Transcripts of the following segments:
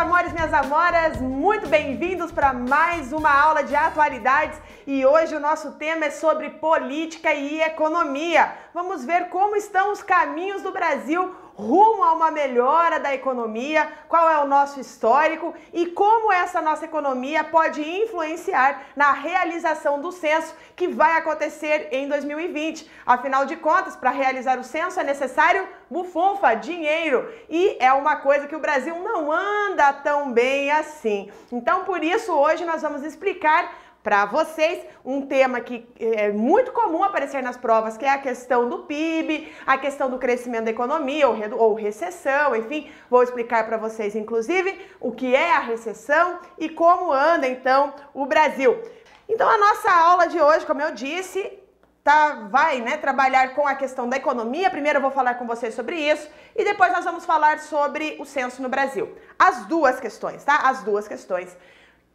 amores, minhas amoras, muito bem-vindos para mais uma aula de atualidades e hoje o nosso tema é sobre política e economia. Vamos ver como estão os caminhos do Brasil rumo a uma melhora da economia, qual é o nosso histórico e como essa nossa economia pode influenciar na realização do censo que vai acontecer em 2020. Afinal de contas, para realizar o censo é necessário bufunfa, dinheiro, e é uma coisa que o Brasil não anda tão bem assim. Então, por isso, hoje nós vamos explicar para vocês um tema que é muito comum aparecer nas provas, que é a questão do PIB, a questão do crescimento da economia ou, ou recessão, enfim, vou explicar para vocês inclusive o que é a recessão e como anda então o Brasil. Então a nossa aula de hoje, como eu disse, tá, vai né, trabalhar com a questão da economia. Primeiro eu vou falar com vocês sobre isso e depois nós vamos falar sobre o censo no Brasil. As duas questões, tá? As duas questões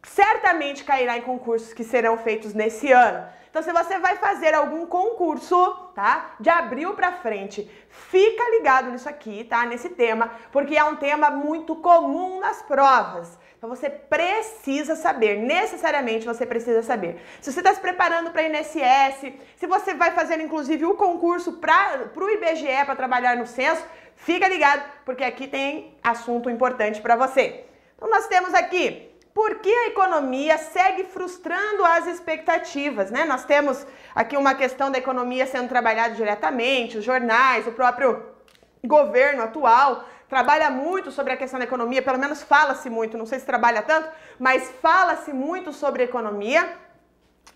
certamente cairá em concursos que serão feitos nesse ano. Então, se você vai fazer algum concurso, tá? De abril para frente, fica ligado nisso aqui, tá? Nesse tema, porque é um tema muito comum nas provas. Então, você precisa saber, necessariamente você precisa saber. Se você está se preparando para INSS, se você vai fazer inclusive o concurso para o IBGE para trabalhar no censo, fica ligado, porque aqui tem assunto importante para você. Então, nós temos aqui por que a economia segue frustrando as expectativas, né? Nós temos aqui uma questão da economia sendo trabalhada diretamente, os jornais, o próprio governo atual trabalha muito sobre a questão da economia, pelo menos fala-se muito, não sei se trabalha tanto, mas fala-se muito sobre economia.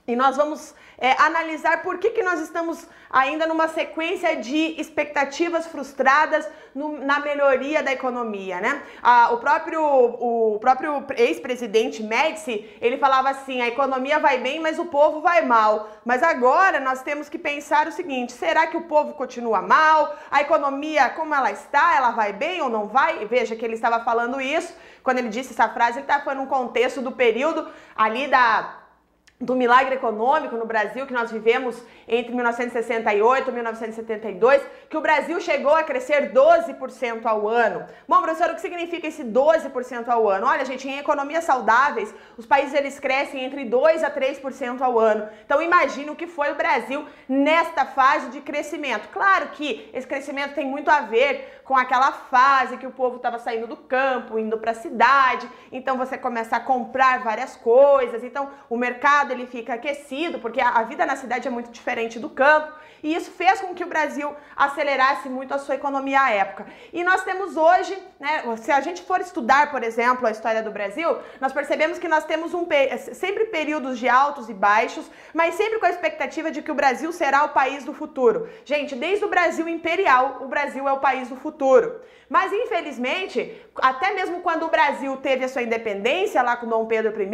E nós vamos é, analisar por que, que nós estamos ainda numa sequência de expectativas frustradas no, na melhoria da economia, né? Ah, o próprio, o próprio ex-presidente Médici, ele falava assim, a economia vai bem, mas o povo vai mal. Mas agora nós temos que pensar o seguinte, será que o povo continua mal? A economia, como ela está, ela vai bem ou não vai? Veja que ele estava falando isso, quando ele disse essa frase, ele estava falando num contexto do período ali da do milagre econômico no Brasil que nós vivemos entre 1968 e 1972, que o Brasil chegou a crescer 12% ao ano. Bom, professor, o que significa esse 12% ao ano? Olha, gente, em economias saudáveis, os países eles crescem entre 2 a 3% ao ano. Então, imagine o que foi o Brasil nesta fase de crescimento. Claro que esse crescimento tem muito a ver com aquela fase que o povo estava saindo do campo, indo para a cidade, então você começa a comprar várias coisas, então o mercado ele fica aquecido, porque a, vida na cidade é muito diferente do campo, e isso fez com que o Brasil acelerasse muito a sua economia à época. E nós temos hoje, né, se a gente for estudar, por exemplo, a história do Brasil, nós percebemos que nós temos um, sempre períodos de altos e baixos, mas sempre com a expectativa de que o Brasil será o país do futuro. Gente, desde o Brasil imperial, o Brasil é o país do futuro. Mas infelizmente, até mesmo quando o Brasil teve a sua independência lá com Dom Pedro I,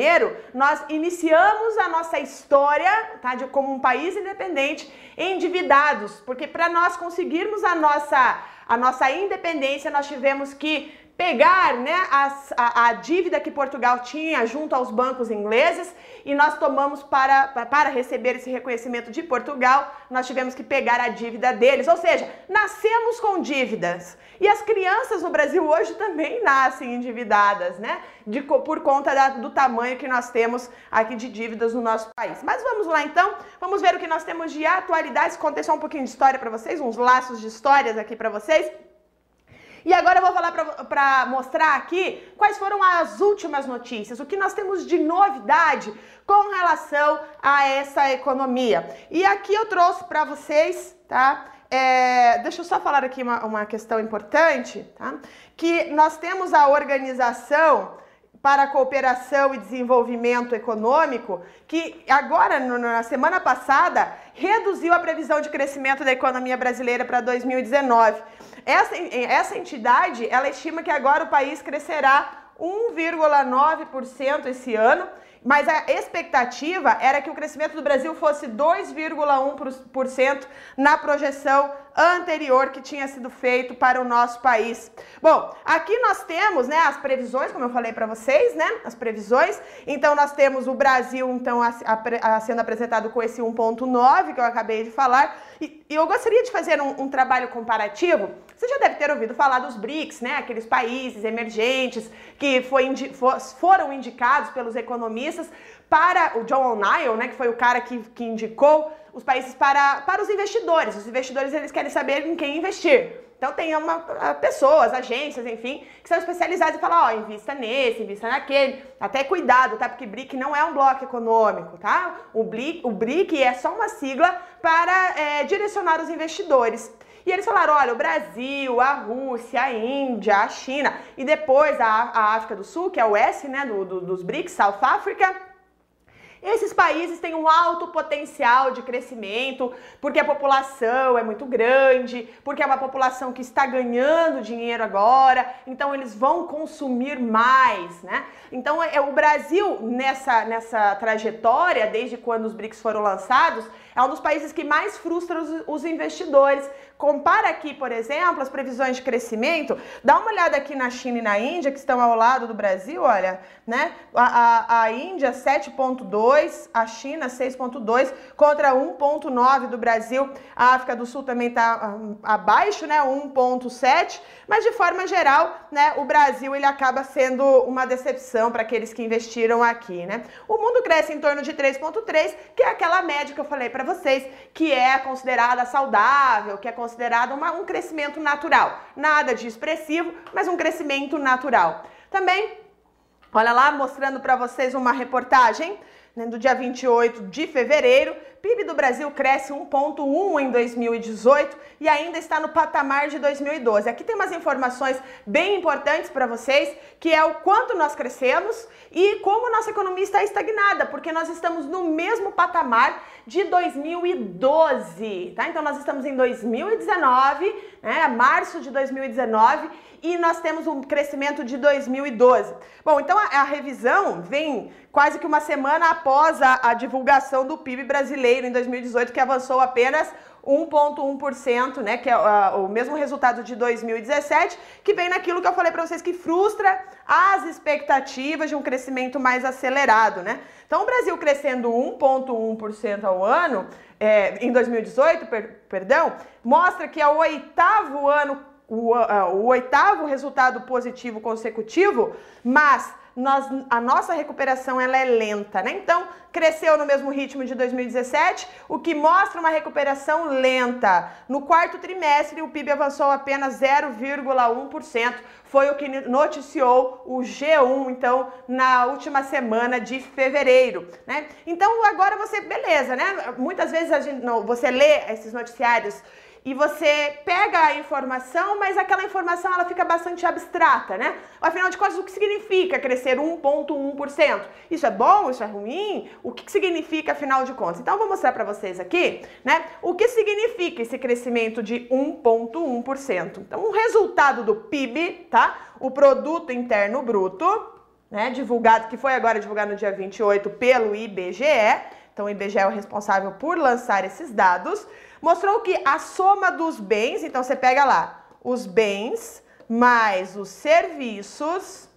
nós iniciamos a nossa história, tá, de, como um país independente endividados, porque para nós conseguirmos a nossa a nossa independência, nós tivemos que pegar né, as, a, a, dívida que Portugal tinha junto aos bancos ingleses e nós tomamos para, para receber esse reconhecimento de Portugal, nós tivemos que pegar a dívida deles. Ou seja, nascemos com dívidas. E as crianças no Brasil hoje também nascem endividadas, né? De, por conta da, do tamanho que nós temos aqui de dívidas no nosso país. Mas vamos lá então, vamos ver o que nós temos de atualidades, contei só um pouquinho de história para vocês, uns laços de histórias aqui para vocês. E agora eu vou falar para mostrar aqui quais foram as últimas notícias, o que nós temos de novidade com relação a essa economia. E aqui eu trouxe para vocês, tá? É, deixa eu só falar aqui uma, uma questão importante, tá? Que nós temos a organização para a cooperação e desenvolvimento econômico, que agora, na semana passada, reduziu a previsão de crescimento da economia brasileira para 2019. Essa, essa entidade, ela estima que agora o país crescerá 1,9% esse ano, mas a expectativa era que o crescimento do Brasil fosse 2,1% na projeção anterior que tinha sido feito para o nosso país. Bom, aqui nós temos, né, as previsões, como eu falei para vocês, né, as previsões. Então nós temos o Brasil então a, a, a sendo apresentado com esse 1.9 que eu acabei de falar. E, eu gostaria de fazer um, um, trabalho comparativo. Você já deve ter ouvido falar dos BRICS, né, aqueles países emergentes que indi for, foram indicados pelos economistas para o John O'Neill, né, que foi o cara que, que indicou os países para, para os investidores. Os investidores eles querem saber em quem investir. Então tem uma, pessoas, agências, enfim, que são especializadas e falam, ó, oh, invista nesse, invista naquele. Até cuidado, tá? Porque BRIC não é um bloco econômico, tá? O BRIC, o BRIC é só uma sigla para é, direcionar os investidores. E eles falaram, olha, o Brasil, a Rússia, a Índia, a China e depois a, a África do Sul, que é o S, né, do, do, dos BRICS, South Africa, esses países têm um alto potencial de crescimento, porque a população é muito grande, porque é uma população que está ganhando dinheiro agora, então eles vão consumir mais, né? Então é, o Brasil nessa, nessa trajetória, desde quando os BRICS foram lançados, é um dos países que mais frustra os, os investidores. Compara aqui, por exemplo, as previsões de crescimento. Dá uma olhada aqui na China e na Índia, que estão ao lado do Brasil, olha, né? A, a, a Índia 7,2, a China 6,2 contra 1,9 do Brasil. A África do Sul também está ah, abaixo, né? 1,7. Mas de forma geral, né? O Brasil ele acaba sendo uma decepção para aqueles que investiram aqui, né? O mundo cresce em torno de 3,3, que é aquela média que eu falei para vocês, que é considerada saudável, que é considerada uma, um crescimento natural. Nada de expressivo, mas um crescimento natural. Também, olha lá, mostrando para vocês uma reportagem né, do dia 28 de fevereiro, PIB do Brasil cresce 1,1 em 2018 e ainda está no patamar de 2012. Aqui tem umas informações bem importantes para vocês, que é o quanto nós crescemos e como nossa economia está estagnada, porque nós estamos no mesmo patamar de 2012, tá? Então nós estamos em 2019, né, março de 2019, e nós temos um crescimento de 2012. Bom, então a, a revisão vem quase que uma semana após a, a divulgação do PIB brasileiro em 2018 que avançou apenas 1,1%, né, que é uh, o mesmo resultado de 2017, que vem naquilo que eu falei para vocês que frustra as expectativas de um crescimento mais acelerado, né? Então, o Brasil crescendo 1,1% ao ano é, em 2018, per, perdão, mostra que é o oitavo ano, o, o oitavo resultado positivo consecutivo, mas nós, a nossa recuperação ela é lenta, né? Então, cresceu no mesmo ritmo de 2017, o que mostra uma recuperação lenta. No quarto trimestre, o PIB avançou apenas 0,1%, foi o que noticiou o G1, então, na última semana de fevereiro, né? Então, agora você, beleza, né? Muitas vezes a gente, não, você lê esses noticiários e você pega a informação, mas aquela informação ela fica bastante abstrata, né? Afinal de contas, o que significa crescer 1,1%? Isso é bom? Isso é ruim? O que significa afinal de contas? Então, eu vou mostrar para vocês aqui, né? O que significa esse crescimento de 1,1%. Então, o resultado do PIB, tá? O Produto Interno Bruto, né? Divulgado, que foi agora divulgado no dia 28 pelo IBGE. Então, o IBGE é o responsável por lançar esses dados mostrou que a soma dos bens, então você pega lá, os bens mais os serviços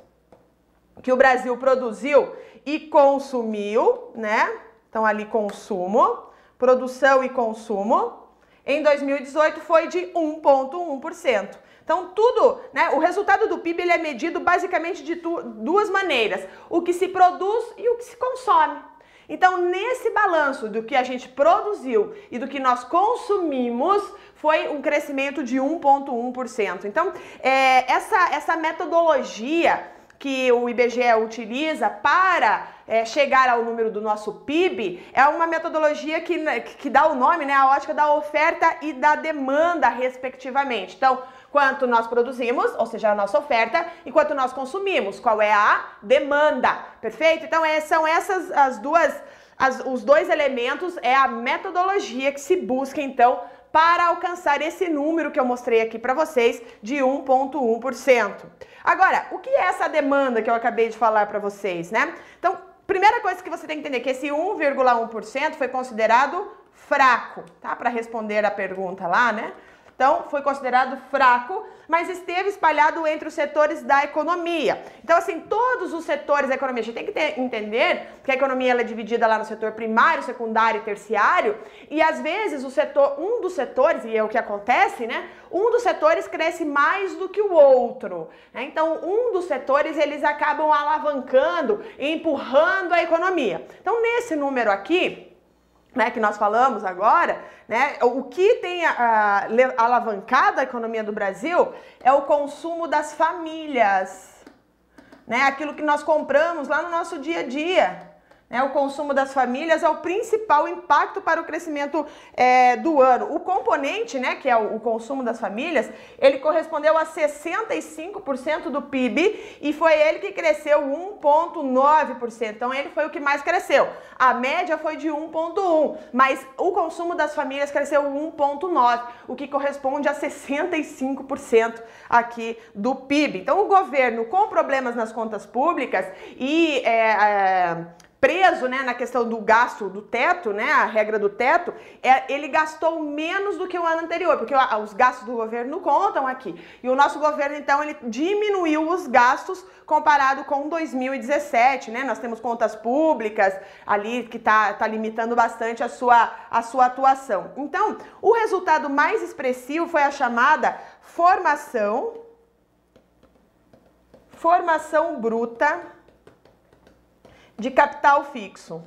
que o Brasil produziu e consumiu, né? Então ali consumo, produção e consumo, em 2018 foi de 1.1%. Então tudo, né, o resultado do PIB ele é medido basicamente de duas maneiras: o que se produz e o que se consome. Então, nesse balanço do que a gente produziu e do que nós consumimos, foi um crescimento de 1,1%. Então, é, essa, essa metodologia que o IBGE utiliza para é, chegar ao número do nosso PIB é uma metodologia que, que dá o nome, né, a ótica da oferta e da demanda, respectivamente. Então, quanto nós produzimos, ou seja, a nossa oferta, e quanto nós consumimos, qual é a demanda, perfeito? Então, é, são essas as duas, as, os dois elementos, é a metodologia que se busca, então, para alcançar esse número que eu mostrei aqui para vocês de 1,1%. Agora, o que é essa demanda que eu acabei de falar para vocês, né? Então, primeira coisa que você tem que entender é que esse 1,1% foi considerado fraco, tá? Para responder a pergunta lá, né? Então foi considerado fraco, mas esteve espalhado entre os setores da economia. Então, assim, todos os setores da economia, a gente tem que ter, entender que a economia ela é dividida lá no setor primário, secundário e terciário, e às vezes o setor, um dos setores, e é o que acontece, né? Um dos setores cresce mais do que o outro. Né? Então, um dos setores eles acabam alavancando e empurrando a economia. Então, nesse número aqui, né, que nós falamos agora, né, o que tem a, a, alavancado a economia do Brasil é o consumo das famílias, né, aquilo que nós compramos lá no nosso dia a dia. Né, o consumo das famílias é o principal impacto para o crescimento é, do ano. O componente, né, que é o, o consumo das famílias, ele correspondeu a 65% do PIB e foi ele que cresceu 1,9%. Então, ele foi o que mais cresceu. A média foi de 1,1%, mas o consumo das famílias cresceu 1,9%, o que corresponde a 65% aqui do PIB. Então, o governo, com problemas nas contas públicas e. É, é, preso né, na questão do gasto do teto, né, a regra do teto, é, ele gastou menos do que o ano anterior, porque os gastos do governo contam aqui. E o nosso governo, então, ele diminuiu os gastos comparado com 2017, né? Nós temos contas públicas ali que está tá limitando bastante a sua, a sua atuação. Então, o resultado mais expressivo foi a chamada formação, formação bruta de capital fixo.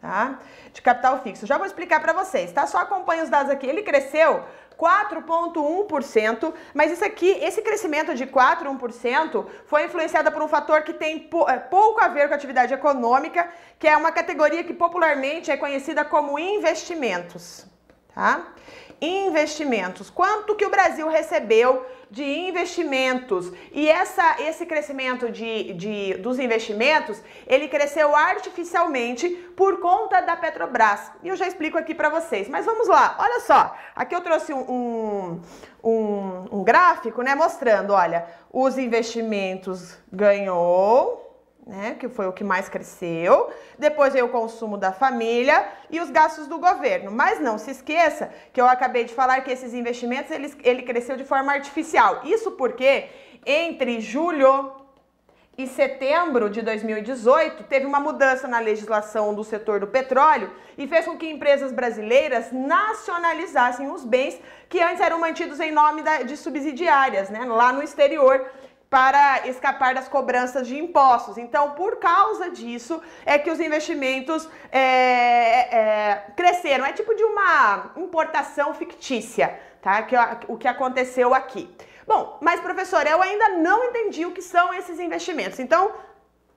Tá? De capital fixo. Já vou explicar para vocês, tá? Só acompanha os dados aqui. Ele cresceu 4,1%, mas isso aqui, esse crescimento de 4,1% foi influenciado por um fator que tem é, pouco a ver com a atividade econômica, que é uma categoria que popularmente é conhecida como investimentos, tá? Investimentos. Quanto que o Brasil recebeu de investimentos. E essa, esse crescimento de, de, dos investimentos, ele cresceu artificialmente por conta da Petrobras. E eu já explico aqui para vocês. Mas vamos lá, olha só. Aqui eu trouxe um, um, um gráfico, né, mostrando, olha, os investimentos ganhou né, que foi o que mais cresceu. Depois veio o consumo da família e os gastos do governo. Mas não se esqueça que eu acabei de falar que esses investimentos ele, ele cresceu de forma artificial. Isso porque entre julho e setembro de 2018 teve uma mudança na legislação do setor do petróleo e fez com que empresas brasileiras nacionalizassem os bens que antes eram mantidos em nome da, de subsidiárias, né, lá no exterior para escapar das cobranças de impostos. Então, por causa disso, é que os investimentos é, é, cresceram. É tipo de uma importação fictícia, tá? Que, o que aconteceu aqui. Bom, mas professor, eu ainda não entendi o que são esses investimentos. Então,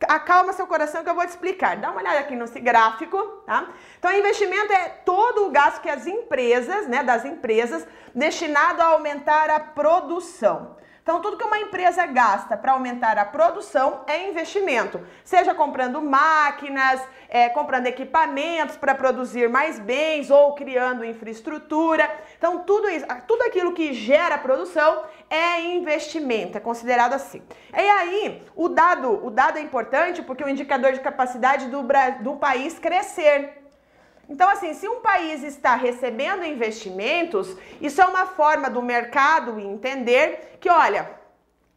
acalma seu coração que eu vou te explicar. Dá uma olhada aqui nesse gráfico, tá? Então, investimento é todo o gasto que as empresas, né, das empresas, destinado a aumentar a produção. Então, tudo que uma empresa gasta para aumentar a produção é investimento, seja comprando máquinas, é, comprando equipamentos para produzir mais bens ou criando infraestrutura. Então, tudo isso, tudo aquilo que gera produção é investimento, é considerado assim. E aí, o dado, o dado é importante porque o indicador de capacidade do, do país crescer. Então, assim, se um país está recebendo investimentos, isso é uma forma do mercado entender que, olha,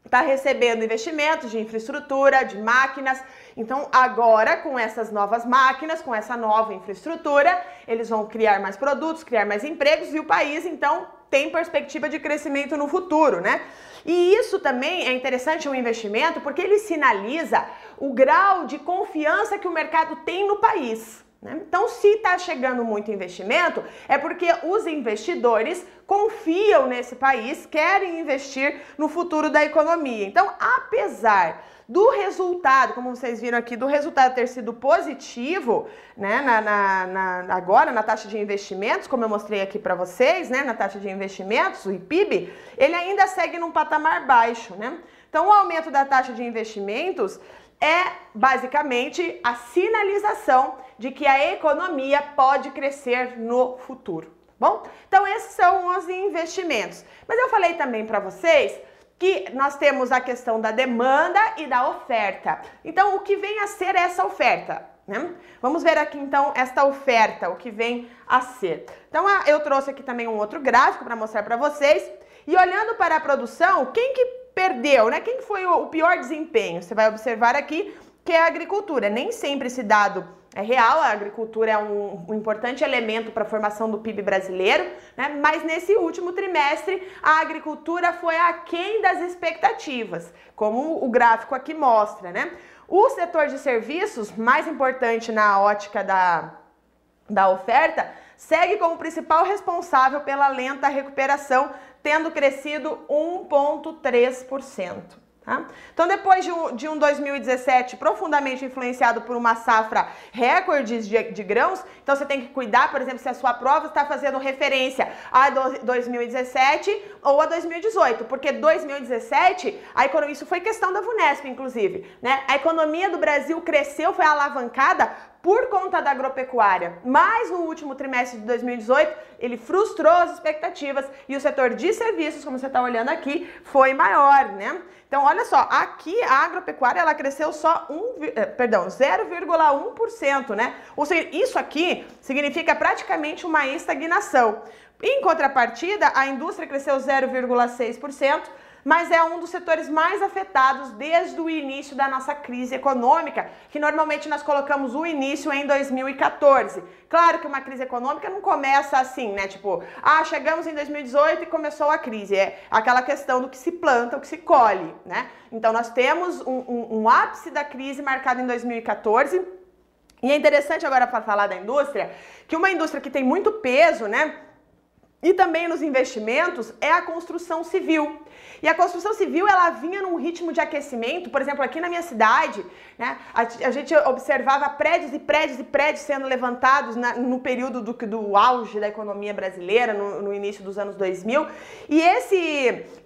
está recebendo investimentos de infraestrutura, de máquinas. Então, agora, com essas novas máquinas, com essa nova infraestrutura, eles vão criar mais produtos, criar mais empregos e o país, então, tem perspectiva de crescimento no futuro, né? E isso também é interessante um investimento porque ele sinaliza o grau de confiança que o mercado tem no país. Né? Então, se está chegando muito investimento, é porque os investidores confiam nesse país, querem investir no futuro da economia. Então, apesar do resultado, como vocês viram aqui, do resultado ter sido positivo, né, na, na, na agora na taxa de investimentos, como eu mostrei aqui para vocês, né, na taxa de investimentos, o IPIB, ele ainda segue num patamar baixo, né? Então, o aumento da taxa de investimentos é basicamente a sinalização de que a economia pode crescer no futuro. Bom, então esses são os investimentos. Mas eu falei também para vocês que nós temos a questão da demanda e da oferta. Então, o que vem a ser essa oferta? Né? Vamos ver aqui então esta oferta, o que vem a ser. Então eu trouxe aqui também um outro gráfico para mostrar para vocês. E olhando para a produção, quem que perdeu, né? Quem foi o pior desempenho? Você vai observar aqui que é a agricultura. Nem sempre esse dado é real, a agricultura é um, um importante elemento para a formação do PIB brasileiro, né? mas nesse último trimestre a agricultura foi aquém das expectativas, como o gráfico aqui mostra. Né? O setor de serviços, mais importante na ótica da, da oferta, segue como principal responsável pela lenta recuperação, tendo crescido 1,3%. Tá? Então, depois de um, de um 2017 profundamente influenciado por uma safra recordes de, de, grãos, então você tem que cuidar, por exemplo, se a sua prova está fazendo referência a do, 2017 ou a 2018, porque 2017, a economia, isso foi questão da VUNESP, inclusive, né? A economia do Brasil cresceu, foi alavancada por conta da agropecuária, mas no último trimestre de 2018 ele frustrou as expectativas e o setor de serviços, como você está olhando aqui, foi maior, né? Então, olha só, aqui a agropecuária ela cresceu só um, eh, perdão, 0,1%, né? Ou seja, isso aqui significa praticamente uma estagnação. Em contrapartida, a indústria cresceu 0,6%, mas é um dos setores mais afetados desde o início da nossa crise econômica, que normalmente nós colocamos o início em 2014. Claro que uma crise econômica não começa assim, né? Tipo, ah, chegamos em 2018 e começou a crise. É aquela questão do que se planta, o que se colhe, né? Então nós temos um, um, um ápice da crise marcado em 2014. E é interessante agora para falar da indústria, que uma indústria que tem muito peso, né? E também nos investimentos é a construção civil. E a construção civil, ela vinha num ritmo de aquecimento, por exemplo, aqui na minha cidade, né, a, a gente observava prédios e prédios e prédios sendo levantados na, no período do, do auge da economia brasileira, no, no início dos anos 2000, e esse,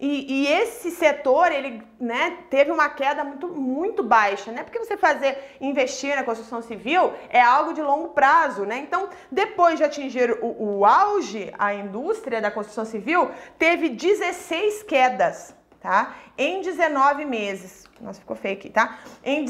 e, e esse setor, ele né, teve uma queda muito, muito baixa, né, porque você fazer, investir na construção civil é algo de longo prazo, né, então, depois de atingir o, o auge, a indústria da construção civil teve 16 quedas tá? Em 19 meses. Nossa, ficou feio aqui, tá? Em,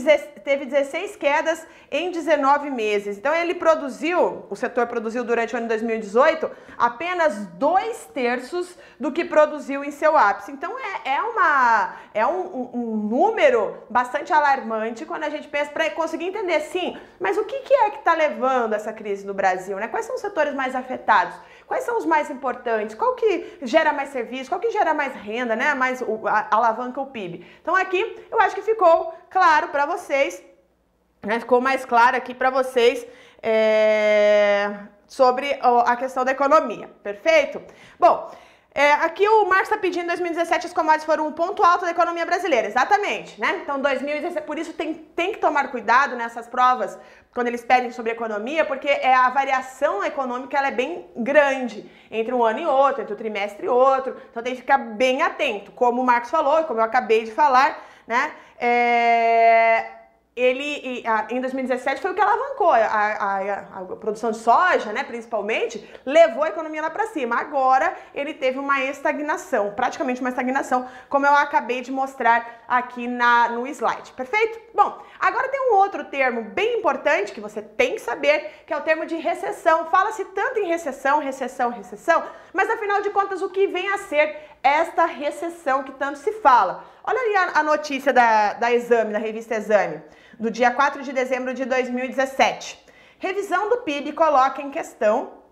teve 16 quedas em 19 meses. Então ele produziu, o setor produziu durante o ano 2018 apenas dois terços do que produziu em seu ápice. Então é, é, uma, é um, um, número bastante alarmante quando a gente pensa para conseguir entender, sim, mas o que, que é que está levando essa crise no Brasil? Né? Quais são os setores mais afetados? Quais são os mais importantes? Qual que gera mais serviço? Qual que gera mais renda, né? Mais o, a, alavanca o PIB. Então aqui eu acho que ficou claro para vocês, né? Ficou mais claro aqui para vocês é, sobre a questão da economia. Perfeito? Bom. É, aqui o Marcos está pedindo em 2017 as commodities foram um ponto alto da economia brasileira, exatamente, né? Então 2017, por isso tem, tem que tomar cuidado nessas provas quando eles pedem sobre economia, porque é a variação econômica ela é bem grande entre um ano e outro, entre um trimestre e outro, então tem que ficar bem atento, como o Marcos falou como eu acabei de falar, né? É, ele em 2017 foi o que alavancou a, a, a, produção de soja, né, principalmente, levou a economia lá para cima. Agora ele teve uma estagnação, praticamente uma estagnação, como eu acabei de mostrar aqui na, no slide. Perfeito? Bom, agora tem um outro termo bem importante que você tem que saber, que é o termo de recessão. Fala-se tanto em recessão, recessão, recessão, mas afinal de contas o que vem a ser esta recessão que tanto se fala? Olha ali a, a notícia da, da Exame, da revista Exame do dia 4 de dezembro de 2017. Revisão do PIB coloca em questão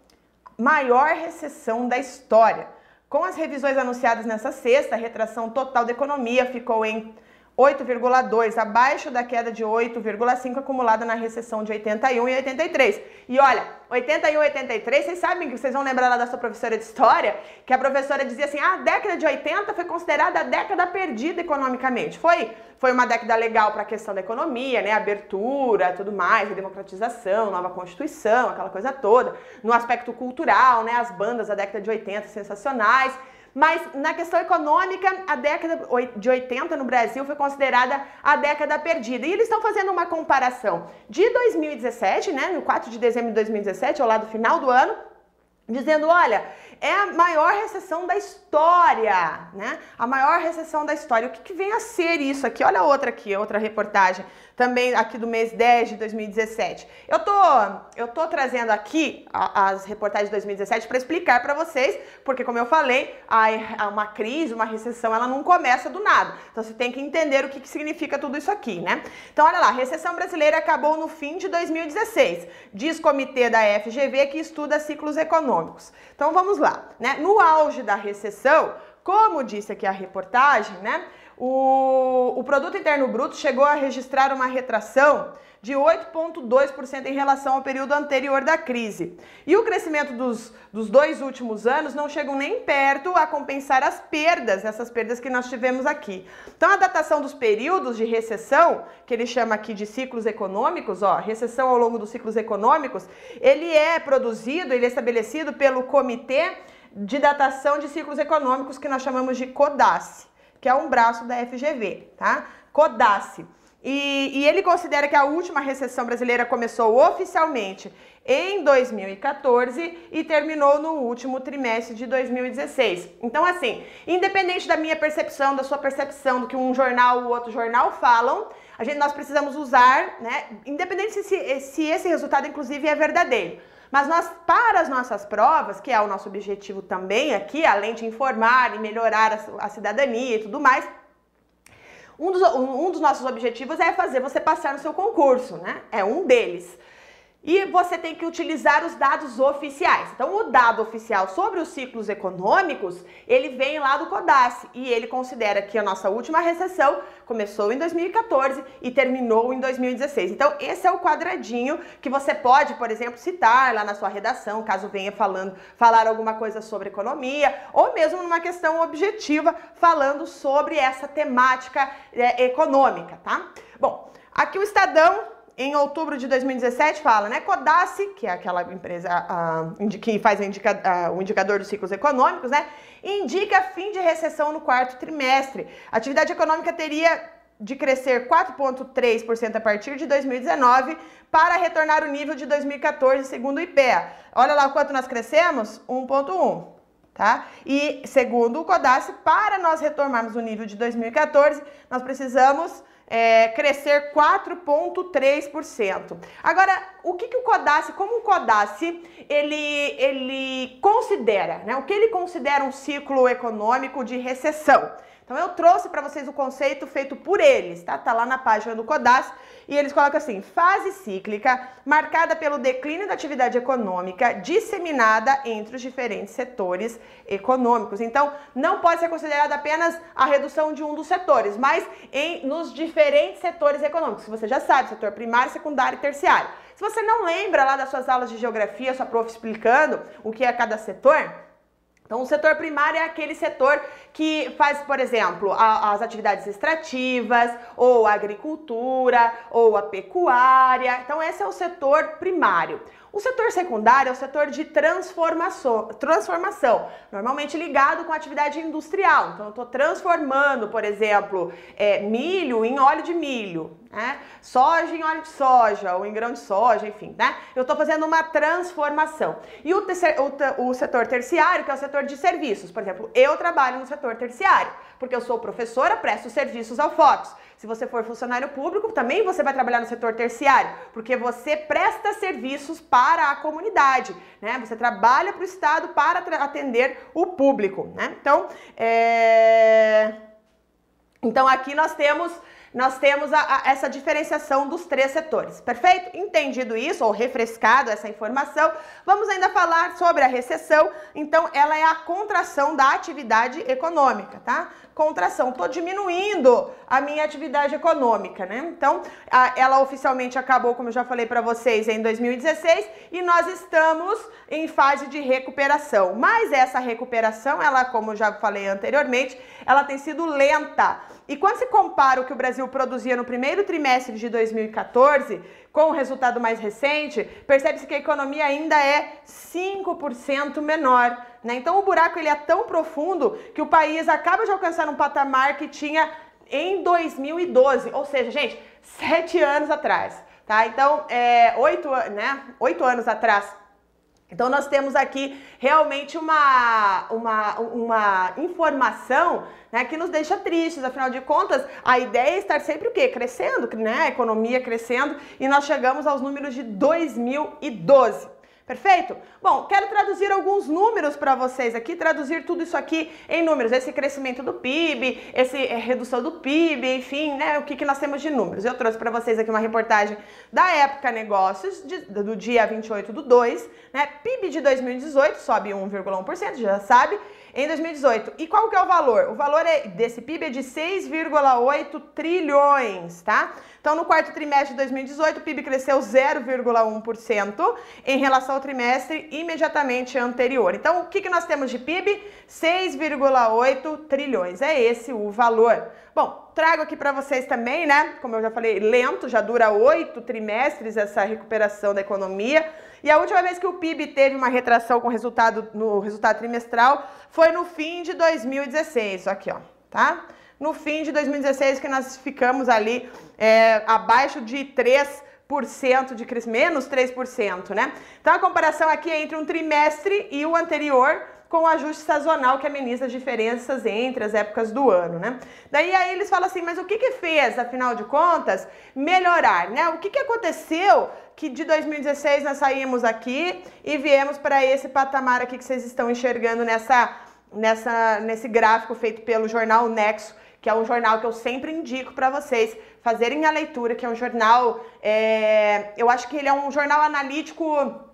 maior recessão da história. Com as revisões anunciadas nessa sexta, a retração total da economia ficou em 8,2, abaixo da queda de 8,5 acumulada na recessão de 81 e 83. E olha, 81 e 83, vocês sabem que vocês vão lembrar lá da sua professora de história, que a professora dizia assim: ah, a década de 80 foi considerada a década perdida economicamente. Foi, foi uma década legal para a questão da economia, né? Abertura, tudo mais, democratização, nova constituição, aquela coisa toda. No aspecto cultural, né? As bandas da década de 80 sensacionais. Mas na questão econômica, a década de 80 no Brasil foi considerada a década perdida. E eles estão fazendo uma comparação de 2017, né, no 4 de dezembro de 2017, ao lado do final do ano, dizendo, olha, é a maior recessão da história, né? A maior recessão da história. O que, que vem a ser isso aqui? Olha outra aqui, outra reportagem também aqui do mês 10 de 2017. Eu tô, eu tô trazendo aqui as reportagens de 2017 para explicar para vocês, porque como eu falei, a, uma crise, uma recessão, ela não começa do nada. Então você tem que entender o que, que significa tudo isso aqui, né? Então olha lá, a recessão brasileira acabou no fim de 2016, diz comitê da FGV que estuda ciclos econômicos. Então vamos lá, né? No auge da recessão, como disse aqui a reportagem, né? O, o produto interno bruto chegou a registrar uma retração de 8,2% em relação ao período anterior da crise. E o crescimento dos, dos dois últimos anos não chegam nem perto a compensar as perdas, essas perdas que nós tivemos aqui. Então, a datação dos períodos de recessão, que ele chama aqui de ciclos econômicos, ó, recessão ao longo dos ciclos econômicos, ele é produzido, ele é estabelecido pelo Comitê de Datação de Ciclos Econômicos, que nós chamamos de CODACE que é um braço da FGV, tá? Codace. E, e, ele considera que a última recessão brasileira começou oficialmente em 2014 e terminou no último trimestre de 2016. Então, assim, independente da minha percepção, da sua percepção, do que um jornal ou outro jornal falam, a gente, nós precisamos usar, né? Independente se, se esse resultado, inclusive, é verdadeiro. Mas nós, para as nossas provas, que é o nosso objetivo também aqui, além de informar e melhorar a, a cidadania e tudo mais, um dos, um dos nossos objetivos é fazer você passar no seu concurso, né? É um deles. E você tem que utilizar os dados oficiais. Então, o dado oficial sobre os ciclos econômicos, ele vem lá do CODAS e ele considera que a nossa última recessão começou em 2014 e terminou em 2016. Então, esse é o quadradinho que você pode, por exemplo, citar lá na sua redação, caso venha falando, falar alguma coisa sobre economia, ou mesmo numa questão objetiva falando sobre essa temática é, econômica, tá? Bom, aqui o Estadão em outubro de 2017 fala, né? Codace, que é aquela empresa que faz indica, o indicador dos ciclos econômicos, né? Indica fim de recessão no quarto trimestre. A atividade econômica teria de crescer 4,3% a partir de 2019 para retornar o nível de 2014, segundo o IPEA. Olha lá quanto nós crescemos? 1,1%. Tá? E segundo o Codace, para nós retomarmos o nível de 2014, nós precisamos é, crescer 4,3%. Agora, o que, que o Codace, como o Codace, ele, ele considera, né? O que ele considera um ciclo econômico de recessão? Então eu trouxe para vocês o conceito feito por eles, tá? Tá lá na página do Codas e eles colocam assim: fase cíclica marcada pelo declínio da atividade econômica disseminada entre os diferentes setores econômicos. Então, não pode ser considerada apenas a redução de um dos setores, mas em nos diferentes setores econômicos. Você já sabe, setor primário, secundário e terciário. Se você não lembra lá das suas aulas de geografia, sua prof explicando o que é cada setor, então, o setor primário é aquele setor que faz, por exemplo, a, as atividades extrativas, ou a agricultura, ou a pecuária. Então, esse é o setor primário. O setor secundário é o setor de transformação, transformação normalmente ligado com a atividade industrial. Então, eu estou transformando, por exemplo, é, milho em óleo de milho, né? soja em óleo de soja, ou em grão de soja, enfim, né? Eu estou fazendo uma transformação. E o, o, o setor terciário, que é o setor de serviços. Por exemplo, eu trabalho no setor terciário, porque eu sou professora, presto serviços ao Fox. Se você for funcionário público, também você vai trabalhar no setor terciário, porque você presta serviços para a comunidade, né? Você trabalha para o Estado para atender o público, né? Então, é... então aqui nós temos nós temos a, a, essa diferenciação dos três setores. Perfeito? Entendido isso, ou refrescado essa informação, vamos ainda falar sobre a recessão. Então, ela é a contração da atividade econômica, tá? Contração, estou diminuindo a minha atividade econômica, né? Então, a, ela oficialmente acabou, como eu já falei para vocês, em 2016 e nós estamos em fase de recuperação. Mas essa recuperação, ela, como já falei anteriormente, ela tem sido lenta. E quando se compara o que o Brasil produzia no primeiro trimestre de 2014 com o resultado mais recente, percebe-se que a economia ainda é 5% menor. Né? Então o buraco ele é tão profundo que o país acaba de alcançar um patamar que tinha em 2012, ou seja, gente, sete anos atrás. Tá? Então, é, oito, né, oito anos atrás Então nós temos aqui realmente uma, uma, uma informação né, que nos deixa tristes, afinal de contas, a ideia é estar sempre o quê? Crescendo, né? A economia crescendo e nós chegamos aos números de 2012. Perfeito? Bom, quero traduzir alguns números para vocês aqui, traduzir tudo isso aqui em números, esse crescimento do PIB, essa eh, redução do PIB, enfim, né, o que, que nós temos de números. Eu trouxe para vocês aqui uma reportagem da Época Negócios, de, do dia 28 do 2, né, PIB de 2018 sobe 1,1%, já sabe, em 2018. E qual que é o valor? O valor é, desse PIB é de 6,8 trilhões, tá? Então, no quarto trimestre de 2018, o PIB cresceu 0,1% em relação ao trimestre imediatamente anterior. Então, o que, que nós temos de PIB? 6,8 trilhões. É esse o valor. Bom, trago aqui para vocês também, né? Como eu já falei, lento, já dura oito trimestres essa recuperação da economia. E a última vez que o PIB teve uma retração com resultado no resultado trimestral foi no fim de 2016. Aqui, ó, tá? No fim de 2016 que nós ficamos ali é, abaixo de 3% de crescimento, menos 3%, né? Então a comparação aqui é entre um trimestre e o anterior, com o ajuste sazonal que ameniza as diferenças entre as épocas do ano, né? Daí aí eles falam assim, mas o que que fez, afinal de contas, melhorar, né? O que que aconteceu que de 2016 nós saímos aqui e viemos para esse patamar aqui que vocês estão enxergando nessa, nessa, nesse gráfico feito pelo jornal Nexo, que é um jornal que eu sempre indico para vocês fazerem a leitura, que é um jornal, é, eu acho que ele é um jornal analítico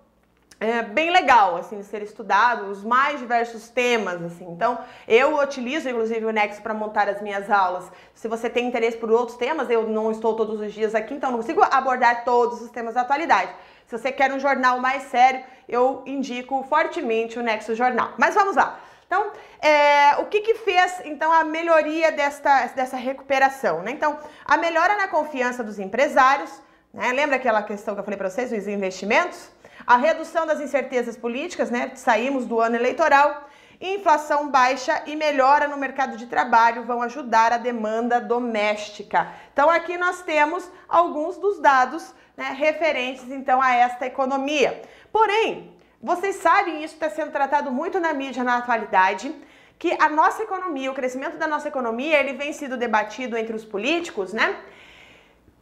é bem legal, assim, ser estudado, os mais diversos temas, assim. Então, eu utilizo, inclusive, o Nexo para montar as minhas aulas. Se você tem interesse por outros temas, eu não estou todos os dias aqui, então não consigo abordar todos os temas da atualidade. Se você quer um jornal mais sério, eu indico fortemente o Nexo Jornal. Mas vamos lá. Então, é, o que, que fez então a melhoria desta, dessa recuperação? Né? Então, a melhora na confiança dos empresários, né? lembra aquela questão que eu falei para vocês, dos investimentos? A redução das incertezas políticas, né? Saímos do ano eleitoral. Inflação baixa e melhora no mercado de trabalho vão ajudar a demanda doméstica. Então aqui nós temos alguns dos dados né, referentes então a esta economia. Porém, vocês sabem, isso está sendo tratado muito na mídia na atualidade, que a nossa economia, o crescimento da nossa economia, ele vem sido debatido entre os políticos, né?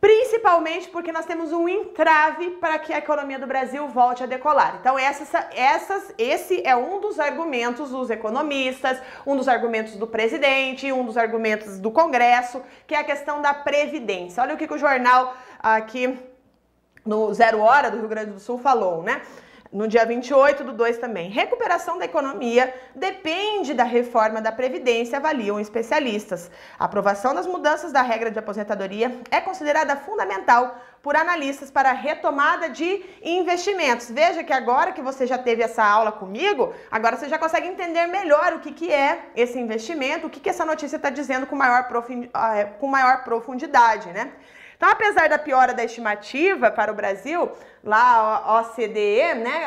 Principalmente porque nós temos um entrave para que a economia do Brasil volte a decolar. Então, essas, essas, esse é um dos argumentos dos economistas, um dos argumentos do presidente, um dos argumentos do Congresso, que é a questão da previdência. Olha o que, que o jornal aqui no Zero Hora do Rio Grande do Sul falou, né? No dia 28 do 2 também. Recuperação da economia depende da reforma da Previdência, avaliam especialistas. A aprovação das mudanças da regra de aposentadoria é considerada fundamental por analistas para a retomada de investimentos. Veja que agora que você já teve essa aula comigo, agora você já consegue entender melhor o que, que é esse investimento, o que, que essa notícia está dizendo com maior, ah, é, com maior profundidade, né? Então, apesar da piora da estimativa para o Brasil, lá a OCDE né,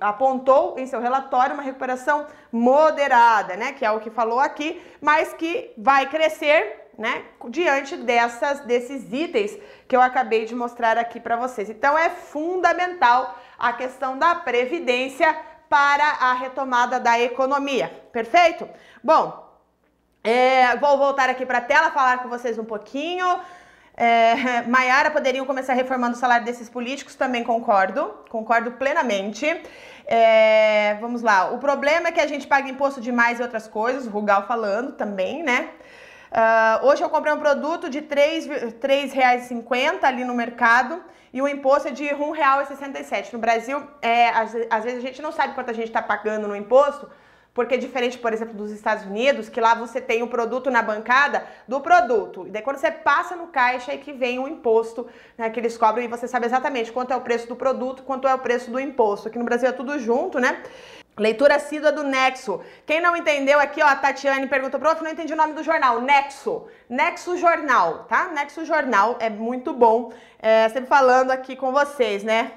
apontou em seu relatório uma recuperação moderada, né, que é o que falou aqui, mas que vai crescer né, diante dessas, desses itens que eu acabei de mostrar aqui para vocês. Então, é fundamental a questão da previdência para a retomada da economia. Perfeito? Bom, é, vou voltar aqui para a tela, falar com vocês um pouquinho. É, Maiara poderiam começar reformando o salário desses políticos, também concordo, concordo plenamente. É, vamos lá, o problema é que a gente paga imposto demais e outras coisas, o Rugal falando também, né? Uh, hoje eu comprei um produto de R$ 3,50 ali no mercado e o imposto é de R$ 1,67. No Brasil, é, às, às vezes a gente não sabe quanto a gente está pagando no imposto, porque é diferente, por exemplo, dos Estados Unidos, que lá você tem o produto na bancada do produto. E daí quando você passa no caixa é que vem o imposto né, que eles cobram e você sabe exatamente quanto é o preço do produto, quanto é o preço do imposto. Aqui no Brasil é tudo junto, né? Leitura assídua do Nexo. Quem não entendeu aqui, ó, a Tatiane perguntou, prof, não entendi o nome do jornal. Nexo. Nexo Jornal, tá? Nexo Jornal é muito bom. É, sempre falando aqui com vocês, né?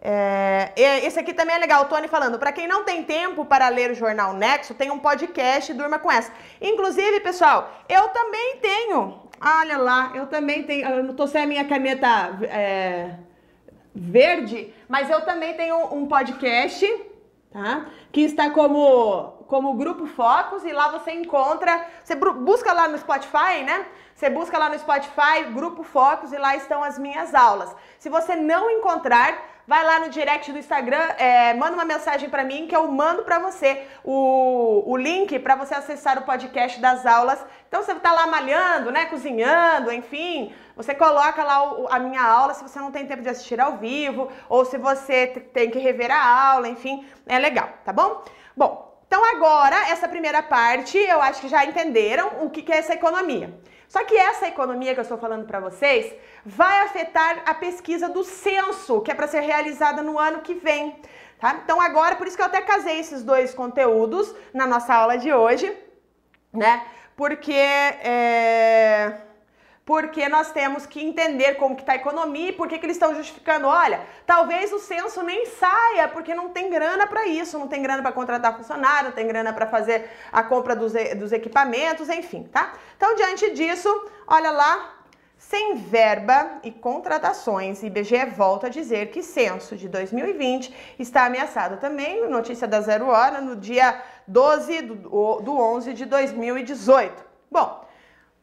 É, esse aqui também é legal, o Tony falando. Para quem não tem tempo para ler o jornal Nexo, tem um podcast Durma com essa. Inclusive, pessoal, eu também tenho. Olha lá, eu também tenho. Eu não tô sem a minha caneta. É, verde, mas eu também tenho um podcast, tá? Que está como como Grupo Focus e lá você encontra, você busca lá no Spotify, né? Você busca lá no Spotify Grupo Focus e lá estão as minhas aulas. Se você não encontrar, vai lá no direct do Instagram, é, manda uma mensagem para mim que eu mando para você o, o link para você acessar o podcast das aulas. Então você tá lá malhando, né, cozinhando, enfim, você coloca lá o, a minha aula se você não tem tempo de assistir ao vivo ou se você tem que rever a aula, enfim, é legal, tá bom? Bom, então agora essa primeira parte eu acho que já entenderam o que, que é essa economia. Só que essa economia que eu estou falando para vocês vai afetar a pesquisa do censo, que é para ser realizada no ano que vem. Tá? Então agora, por isso que eu até casei esses dois conteúdos na nossa aula de hoje, né? Porque é porque nós temos que entender como que está a economia e por que, que eles estão justificando. Olha, talvez o censo nem saia porque não tem grana para isso, não tem grana para contratar funcionário, não tem grana para fazer a compra dos, dos equipamentos, enfim, tá? Então, diante disso, olha lá, sem verba e contratações, IBGE volta a dizer que censo de 2020 está ameaçado também, notícia da Zero Hora, no dia 12 do, do 11 de 2018. Bom,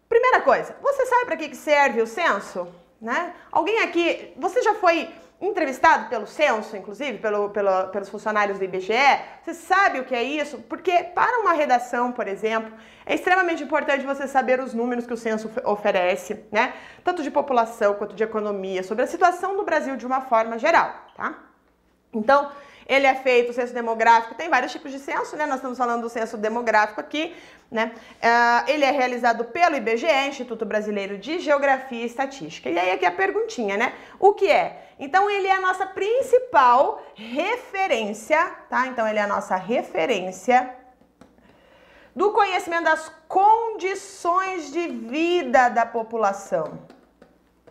Primeira coisa, você sabe para que, serve o censo? Né? Alguém aqui, você já foi entrevistado pelo censo, inclusive, pelo, pelo, pelos funcionários do IBGE? Você sabe o que é isso? Porque para uma redação, por exemplo, é extremamente importante você saber os números que o censo oferece, né? Tanto de população quanto de economia, sobre a situação do Brasil de uma forma geral, tá? Então, ele é feito, o censo demográfico, tem vários tipos de censo, né? Nós estamos falando do censo demográfico aqui, né? Uh, ele é realizado pelo IBGE, Instituto Brasileiro de Geografia e Estatística. E aí aqui a perguntinha, né? O que é? Então ele é a nossa principal referência, tá? Então ele é a nossa referência do conhecimento das condições de vida da população.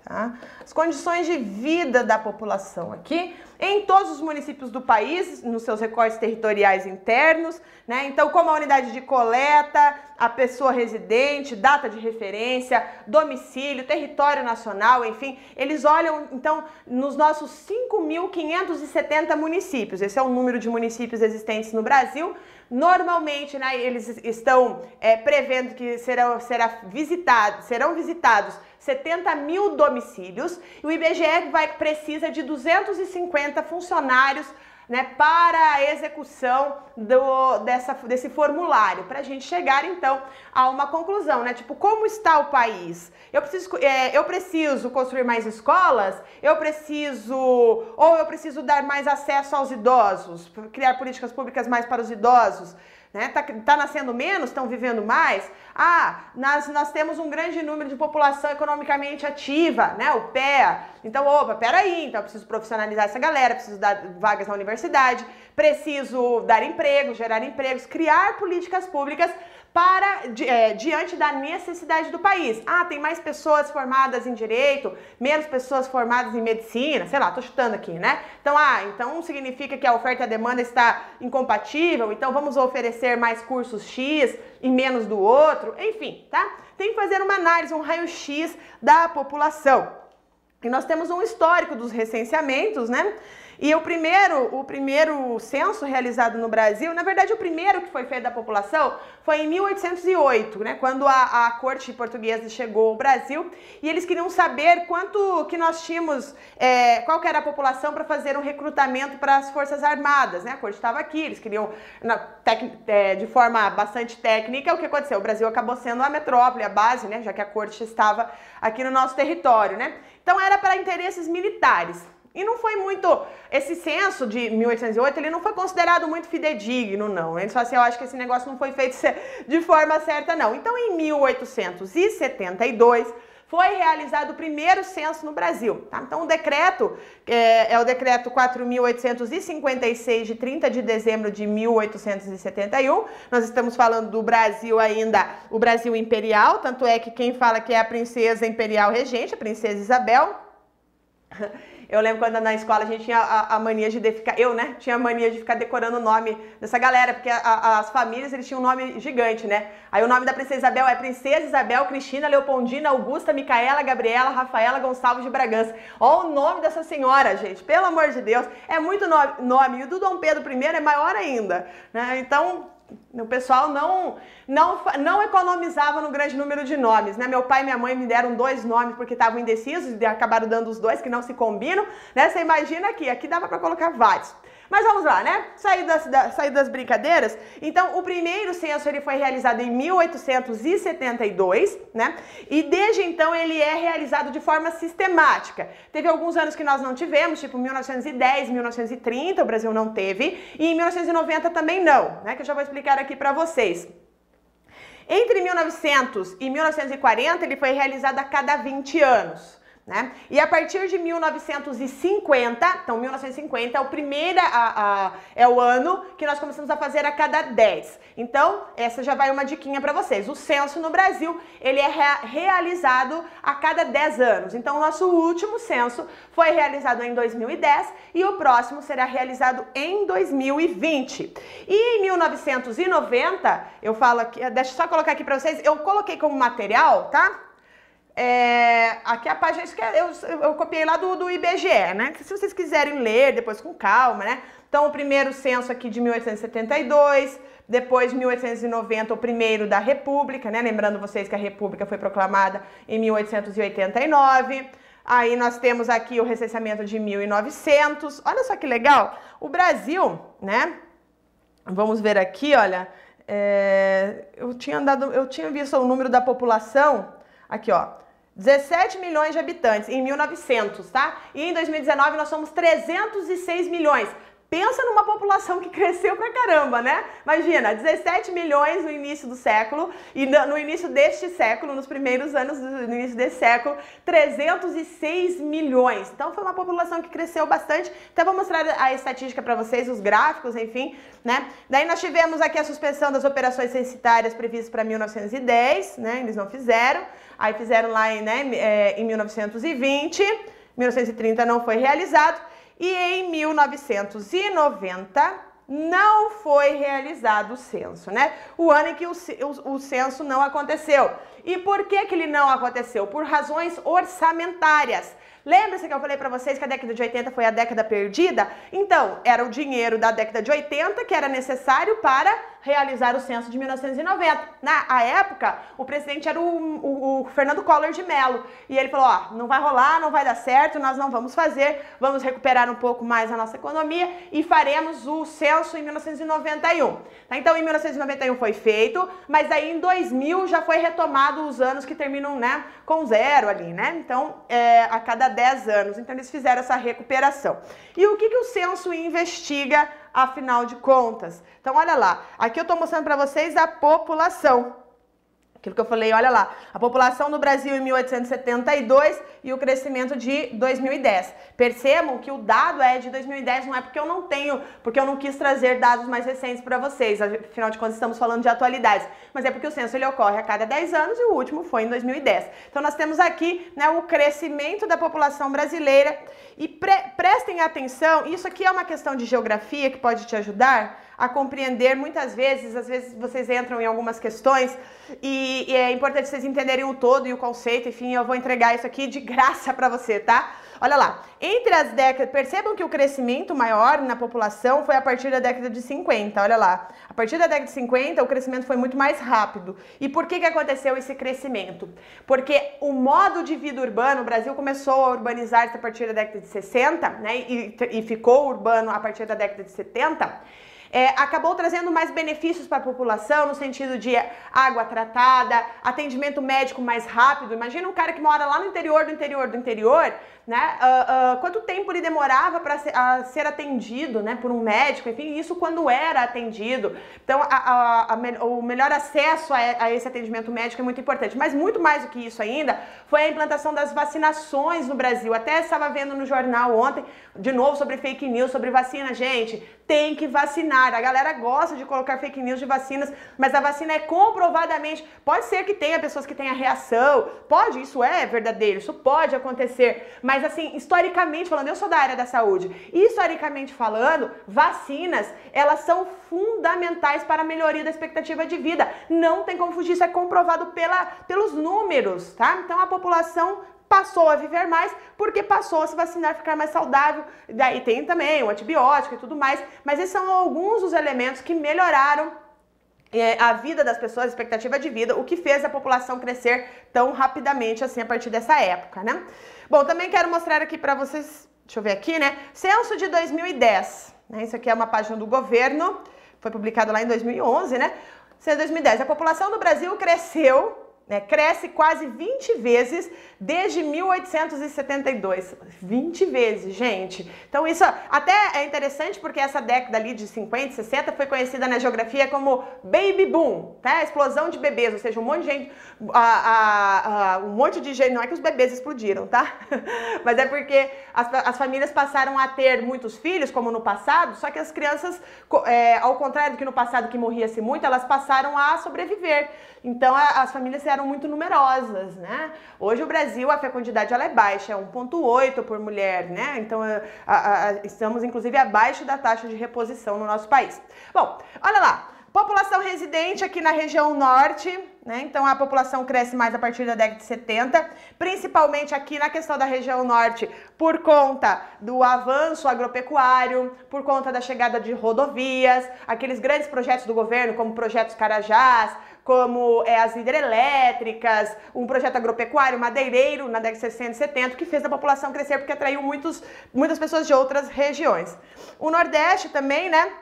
Tá? As condições de vida da população aqui em todos os municípios do país, nos seus recortes territoriais internos, né? Então, como a unidade de coleta, a pessoa residente, data de referência, domicílio, território nacional, enfim, eles olham então nos nossos 5.570 municípios. Esse é o número de municípios existentes no Brasil. Normalmente, né, eles estão é, prevendo que serão, será visitado, serão visitados 70 mil domicílios e o IBGE vai, precisa de 250 funcionários né, para a execução do, dessa, desse formulário, para a gente chegar então a uma conclusão, né? Tipo, como está o país? Eu preciso, é, eu preciso construir mais escolas? Eu preciso, ou eu preciso dar mais acesso aos idosos, criar políticas públicas mais para os idosos? Né? Tá, tá nascendo menos, estão vivendo mais. Ah, nós, nós temos um grande número de população economicamente ativa, né? O PEA. Então, opa, peraí, então eu preciso profissionalizar essa galera, preciso dar vagas na universidade, preciso dar emprego, gerar empregos, criar políticas públicas para é, diante da necessidade do país. Ah, tem mais pessoas formadas em direito, menos pessoas formadas em medicina, sei lá, tô chutando aqui, né? Então, ah, então significa que a oferta e a demanda está incompatível, então vamos oferecer mais cursos X e menos do outro, enfim, tá? Tem que fazer uma análise, um raio-x da população. E nós temos um histórico dos recenseamentos, né? E o primeiro, o primeiro censo realizado no Brasil, na verdade o primeiro que foi feito da população foi em 1808, né, quando a, a corte portuguesa chegou ao Brasil e eles queriam saber quanto que nós tínhamos, é, qual que era a população para fazer um recrutamento para as forças armadas, né? A corte estava aqui, eles queriam na, tec, é, de forma bastante técnica. O que aconteceu? O Brasil acabou sendo a metrópole, a base, né? Já que a corte estava aqui no nosso território, né? Então era para interesses militares. E não foi muito. Esse censo de 1808 ele não foi considerado muito fidedigno, não. Ele só assim, eu acho que esse negócio não foi feito de forma certa, não. Então, em 1872 foi realizado o primeiro censo no Brasil. Tá? Então, o decreto é, é o decreto 4.856 de 30 de dezembro de 1871. Nós estamos falando do Brasil ainda, o Brasil imperial, tanto é que quem fala que é a princesa imperial regente, a princesa Isabel. Eu lembro quando na escola a gente tinha a, a mania de ficar, eu, né, tinha a mania de ficar decorando o nome dessa galera, porque a, a, as famílias eles tinham um nome gigante, né? Aí o nome da princesa Isabel é Princesa Isabel, Cristina, Leopoldina, Augusta, Micaela, Gabriela, Rafaela, Gonçalves de Bragança. Olha o nome dessa senhora, gente, pelo amor de Deus, é muito nome. nome. E o do Dom Pedro I é maior ainda, né? Então, o pessoal não, não, não economizava no grande número de nomes, né? Meu pai e minha mãe me deram dois nomes porque estavam indecisos e acabaram dando os dois que não se combinam, né? Você imagina aqui, aqui dava para colocar vários. Mas vamos lá, né? Sair das, da, das brincadeiras. Então, o primeiro censo ele foi realizado em 1872, né? E desde então ele é realizado de forma sistemática. Teve alguns anos que nós não tivemos, tipo 1910, 1930, o Brasil não teve, e em 1990 também não, né? Que eu já vou explicar aqui para vocês. Entre 1900 e 1940 ele foi realizado a cada 20 anos. Né? E a partir de 1950, então 1950 é o primeiro a, a, é o ano que nós começamos a fazer a cada 10. Então, essa já vai uma diquinha para vocês. O censo no Brasil, ele é rea, realizado a cada 10 anos. Então, o nosso último censo foi realizado em 2010 e o próximo será realizado em 2020. E em 1990, eu falo aqui, deixa eu só colocar aqui para vocês, eu coloquei como material, tá? É, aqui a página, é, eu, eu copiei lá do, do IBGE, né? Se vocês quiserem ler depois com calma, né? Então, o primeiro censo aqui de 1872, depois 1890, o primeiro da República, né? Lembrando vocês que a República foi proclamada em 1889. Aí nós temos aqui o recenseamento de 1900. Olha só que legal. O Brasil, né? Vamos ver aqui, olha. É, eu tinha andado, eu tinha visto o número da população. Aqui, ó. 17 milhões de habitantes em 1900, tá? E em 2019 nós somos 306 milhões. Pensa numa população que cresceu pra caramba, né? Imagina, 17 milhões no início do século e no início deste século, nos primeiros anos do início desse século, 306 milhões. Então foi uma população que cresceu bastante. Então vou mostrar a estatística para vocês, os gráficos, enfim, né? Daí nós tivemos aqui a suspensão das operações censitárias previstas para 1910, né? Eles não fizeram. Aí fizeram lá em, né, é, em 1920, 1930 não foi realizado e em 1990 não foi realizado o censo, né? O ano em que o, o, o censo não aconteceu. E por que, que ele não aconteceu? Por razões orçamentárias. Lembra-se que eu falei para vocês que a década de 80 foi a década perdida? Então, era o dinheiro da década de 80 que era necessário para realizar o censo de 1990. Na época, o presidente era o, o, o Fernando Collor de Mello. E ele falou: ó, não vai rolar, não vai dar certo, nós não vamos fazer, vamos recuperar um pouco mais a nossa economia e faremos o censo em 1991. Tá? Então, em 1991 foi feito, mas aí em 2000 já foi retomado os anos que terminam né, com zero ali, né? Então, é, a cada 10 anos. Então, eles fizeram essa recuperação. E o que, que o censo investiga, afinal de contas? Então, olha lá. Aqui eu estou mostrando para vocês a população. Aquilo que eu falei, olha lá, a população do Brasil em 1872 e o crescimento de 2010. Percebam que o dado é de 2010, não é porque eu não tenho, porque eu não quis trazer dados mais recentes para vocês, afinal de contas estamos falando de atualidades, mas é porque o censo ele ocorre a cada 10 anos e o último foi em 2010. Então nós temos aqui né, o crescimento da população brasileira e pre prestem atenção, isso aqui é uma questão de geografia que pode te ajudar, a compreender muitas vezes, às vezes vocês entram em algumas questões e, e, é importante vocês entenderem o todo e o conceito, enfim, eu vou entregar isso aqui de graça para você, tá? Olha lá, entre as décadas, percebam que o crescimento maior na população foi a partir da década de 50, olha lá. A partir da década de 50, o crescimento foi muito mais rápido. E por que, que aconteceu esse crescimento? Porque o modo de vida urbano, o Brasil começou a urbanizar-se a partir da década de 60, né, e, e ficou urbano a partir da década de 70, é, acabou trazendo mais benefícios para a população, no sentido de água tratada, atendimento médico mais rápido. Imagina um cara que mora lá no interior do interior do interior, né? Uh, uh, quanto tempo ele demorava para ser, ser, atendido, né, por um médico, enfim, isso quando era atendido. Então, a, a, a, o melhor acesso a, esse atendimento médico é muito importante. Mas muito mais do que isso ainda foi a implantação das vacinações no Brasil. Até estava vendo no jornal ontem, de novo sobre fake news, sobre vacina, gente. Tem que vacinar. A galera gosta de colocar fake news de vacinas, mas a vacina é comprovadamente. Pode ser que tenha pessoas que tenham reação, pode, isso é verdadeiro, isso pode acontecer, mas Mas assim, historicamente falando, eu sou da área da saúde. Historicamente falando, vacinas, elas são fundamentais para a melhoria da expectativa de vida. Não tem como fugir, isso é comprovado pela, pelos números, tá? Então a população passou a viver mais porque passou a se vacinar, ficar mais saudável. Daí tem também o antibiótico e tudo mais, mas esses são alguns dos elementos que melhoraram a vida das pessoas, a expectativa de vida, o que fez a população crescer tão rapidamente assim a partir dessa época, né? Bom, também quero mostrar aqui para vocês, deixa eu ver aqui, né? Censo de 2010, né? Isso aqui é uma página do governo, foi publicado lá em 2011, né? Censo de 2010. A população do Brasil cresceu né, cresce quase 20 vezes desde 1872. 20 vezes, gente. Então isso até é interessante porque essa década ali de 50, 60 foi conhecida na geografia como baby boom, tá? Explosão de bebês, ou seja, um monte de gente, a, a, a, um monte de gente, não é que os bebês explodiram, tá? Mas é porque as, as famílias passaram a ter muitos filhos, como no passado, só que as crianças, é, ao contrário do que no passado que morria-se muito, elas passaram a sobreviver. Então as famílias eram muito numerosas, né? Hoje o Brasil a fecundidade ela é baixa, é 1.8 por mulher, né? Então a, a, a, estamos inclusive abaixo da taxa de reposição no nosso país. Bom, olha lá. População residente aqui na região norte, né? Então a população cresce mais a partir da década de 70, principalmente aqui na questão da região norte, por conta do avanço agropecuário, por conta da chegada de rodovias, aqueles grandes projetos do governo, como projetos Carajás, como é, as hidrelétricas, um projeto agropecuário madeireiro na década de 60 e 70, que fez a população crescer porque atraiu muitos, muitas pessoas de outras regiões. O Nordeste também, né?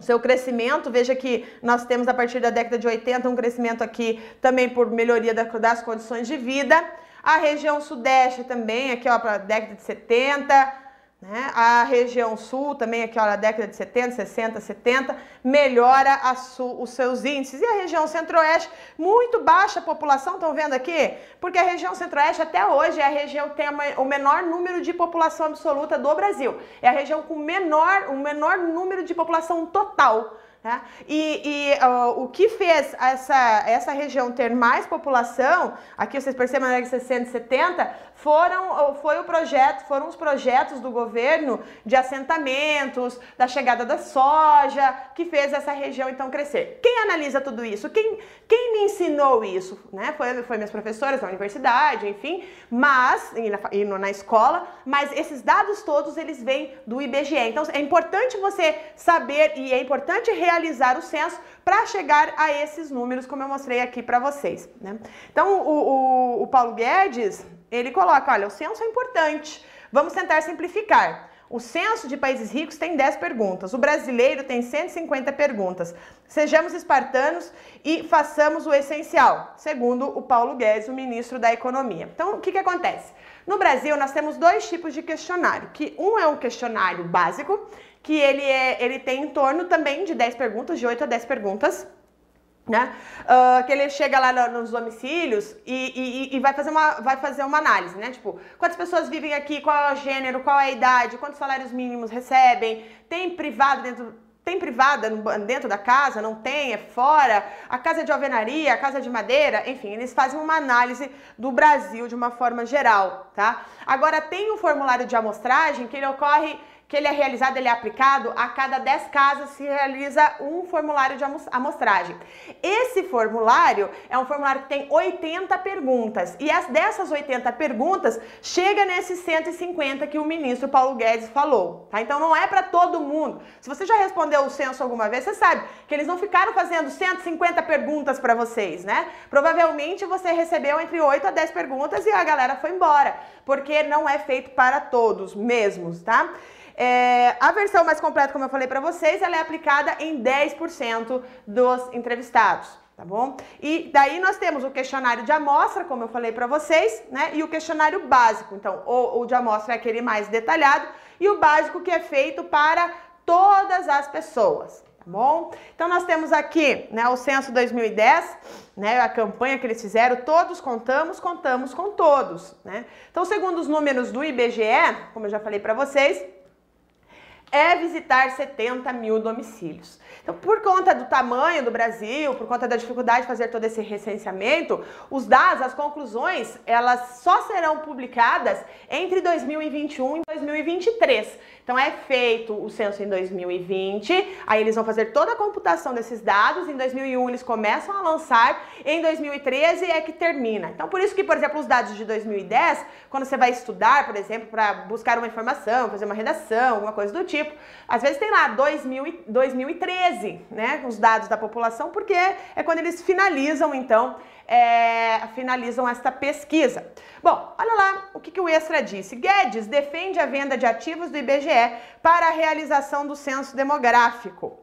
seu crescimento, veja que nós temos a partir da década de 80 um crescimento aqui também por melhoria das condições de vida. A região sudeste também, aqui ó, para a década de 70, né? A região sul, também aqui ó, na década de 70, 60, 70, melhora os seus índices. E a região centro-oeste, muito baixa população, estão vendo aqui? Porque a região centro-oeste até hoje é a região que tem o menor número de população absoluta do Brasil. É a região com menor, o menor número de população total. Né? E, e uh, o que fez essa, essa região ter mais população, aqui vocês percebem na década de 60 e 70, foram, foi o projeto, foram os projetos do governo de assentamentos, da chegada da soja, que fez essa região então crescer. Quem analisa tudo isso? Quem, quem me ensinou isso? Né? Foi, foi minhas professoras da universidade, enfim, mas, e na, na escola, mas esses dados todos eles vêm do IBGE. Então é importante você saber e é importante realizar o censo para chegar a esses números, como eu mostrei aqui para vocês. Né? Então o, o, o Paulo Guedes, ele coloca, olha, o censo é importante, vamos tentar simplificar. O censo de países ricos tem 10 perguntas, o brasileiro tem 150 perguntas. Sejamos espartanos e façamos o essencial, segundo o Paulo Guedes, o ministro da Economia. Então, o que, que acontece? No Brasil, nós temos dois tipos de questionário, que um é um questionário básico, que ele, é, ele tem em torno também de 10 perguntas, de 8 a 10 perguntas, né? Uh, que ele chega lá no, nos domicílios e, e, e, vai, fazer uma, vai fazer uma análise, né? Tipo, quantas pessoas vivem aqui, qual é o gênero, qual é a idade, quantos salários mínimos recebem, tem privado dentro. Tem privada dentro da casa? Não tem? É fora? A casa de alvenaria, a casa de madeira? Enfim, eles fazem uma análise do Brasil de uma forma geral, tá? Agora, tem um formulário de amostragem que ele ocorre que ele é realizado, ele é aplicado, a cada 10 casas se realiza um formulário de amostragem. Esse formulário é um formulário que tem 80 perguntas e as dessas 80 perguntas chega nesses 150 que o ministro Paulo Guedes falou, tá? Então não é para todo mundo. Se você já respondeu o censo alguma vez, você sabe que eles não ficaram fazendo 150 perguntas para vocês, né? Provavelmente você recebeu entre 8 a 10 perguntas e a galera foi embora, porque não é feito para todos mesmos, tá? É, a versão mais completa, como eu falei para vocês, ela é aplicada em 10% dos entrevistados tá bom? E daí nós temos o questionário de amostra, como eu falei para vocês, né? E o questionário básico. Então, o, o, de amostra é aquele mais detalhado e o básico que é feito para todas as pessoas, tá bom? Então nós temos aqui, né, o censo 2010, né, a campanha que eles fizeram, todos contamos, contamos com todos, né? Então, segundo os números do IBGE, como eu já falei para vocês, é visitar 70 mil domicílios. Então, por conta do tamanho do Brasil, por conta da dificuldade de fazer todo esse recenseamento, os dados, as conclusões, elas só serão publicadas entre 2021 e 2023. Então, é feito o censo em 2020, aí eles vão fazer toda a computação desses dados, em 2001 eles começam a lançar, em 2013 é que termina. Então, por isso que, por exemplo, os dados de 2010, quando você vai estudar, por exemplo, para buscar uma informação, fazer uma redação, alguma coisa do tipo, às vezes tem lá 2000, 2013 13, né, os dados da população, porque é quando eles finalizam, então, é, finalizam esta pesquisa. Bom, olha lá o que, que o Extra disse. Guedes defende a venda de ativos do IBGE para a realização do censo demográfico.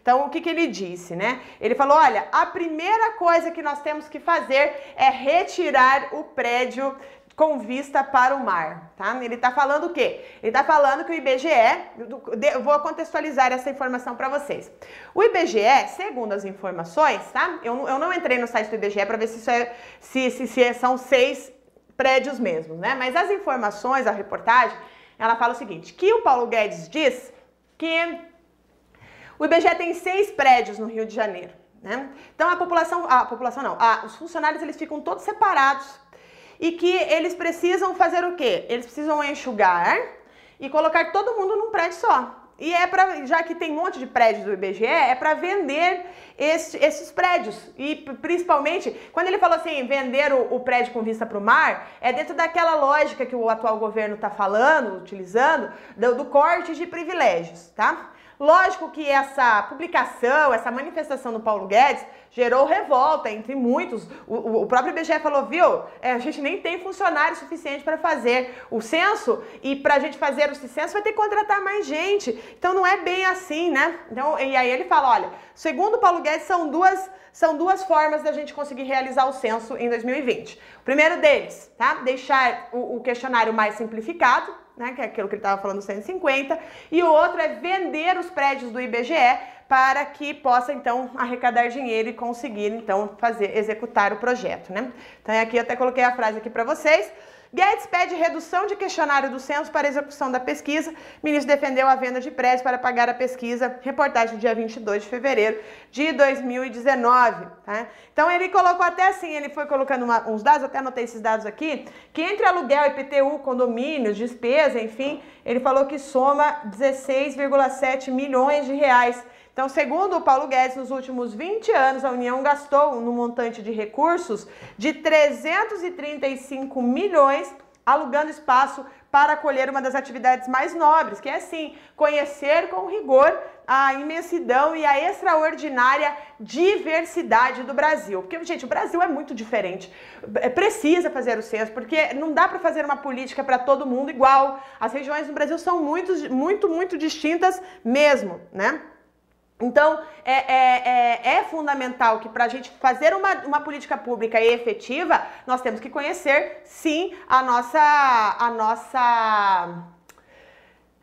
Então, o que, que ele disse, né? Ele falou, olha, a primeira coisa que nós temos que fazer é retirar o prédio com vista para o mar, tá? Ele está falando o quê? Ele está falando que o IBGE, eu vou contextualizar essa informação para vocês. O IBGE, segundo as informações, tá? Eu, eu não entrei no site do IBGE para ver se, isso é, se, se, se são seis prédios mesmo, né? Mas as informações, a reportagem, ela fala o seguinte, que o Paulo Guedes diz que o IBGE tem seis prédios no Rio de Janeiro, né? Então a população, a população não, a, os funcionários eles ficam todos separados e que eles precisam fazer o quê? Eles precisam enxugar e colocar todo mundo num prédio só. E é para, já que tem um monte de prédios do IBGE, é para vender esse, esses prédios. E principalmente, quando ele falou assim, vender o, o prédio com vista para o mar, é dentro daquela lógica que o atual governo está falando, utilizando, do, do corte de privilégios, tá? Lógico que essa publicação, essa manifestação do Paulo Guedes gerou revolta entre muitos. O, o próprio IBGE falou, viu, é, a gente nem tem funcionário suficiente para fazer o censo e para a gente fazer o censo vai ter que contratar mais gente. Então não é bem assim, né? Então, e aí ele fala, olha, segundo o Paulo Guedes, são duas, são duas formas da gente conseguir realizar o censo em 2020. O primeiro deles, tá? Deixar o, o questionário mais simplificado, né, que é aquilo que ele estava falando, 150, e o outro é vender os prédios do IBGE para que possa então arrecadar dinheiro e conseguir então fazer executar o projeto, né? Então aqui eu até coloquei a frase aqui para vocês. Guedes pede redução de questionário do censo para execução da pesquisa. O ministro defendeu a venda de prédios para pagar a pesquisa. Reportagem dia 22 de fevereiro de 2019. Tá? Então ele colocou até assim, ele foi colocando uma, uns dados, até anotei esses dados aqui, que entre aluguel, IPTU, condomínios, despesa, enfim, ele falou que soma 16,7 milhões de reais então, segundo o Paulo Guedes, nos últimos 20 anos, a União gastou no montante de recursos de 335 milhões alugando espaço para acolher uma das atividades mais nobres, que é sim conhecer com rigor a imensidão e a extraordinária diversidade do Brasil. Porque, gente, o Brasil é muito diferente. É, precisa fazer o censo, porque não dá para fazer uma política para todo mundo igual. As regiões do Brasil são muito, muito, muito distintas mesmo, né? Então, é, é, é, é, fundamental que para a gente fazer uma, uma política pública efetiva, nós temos que conhecer, sim, a nossa. A nossa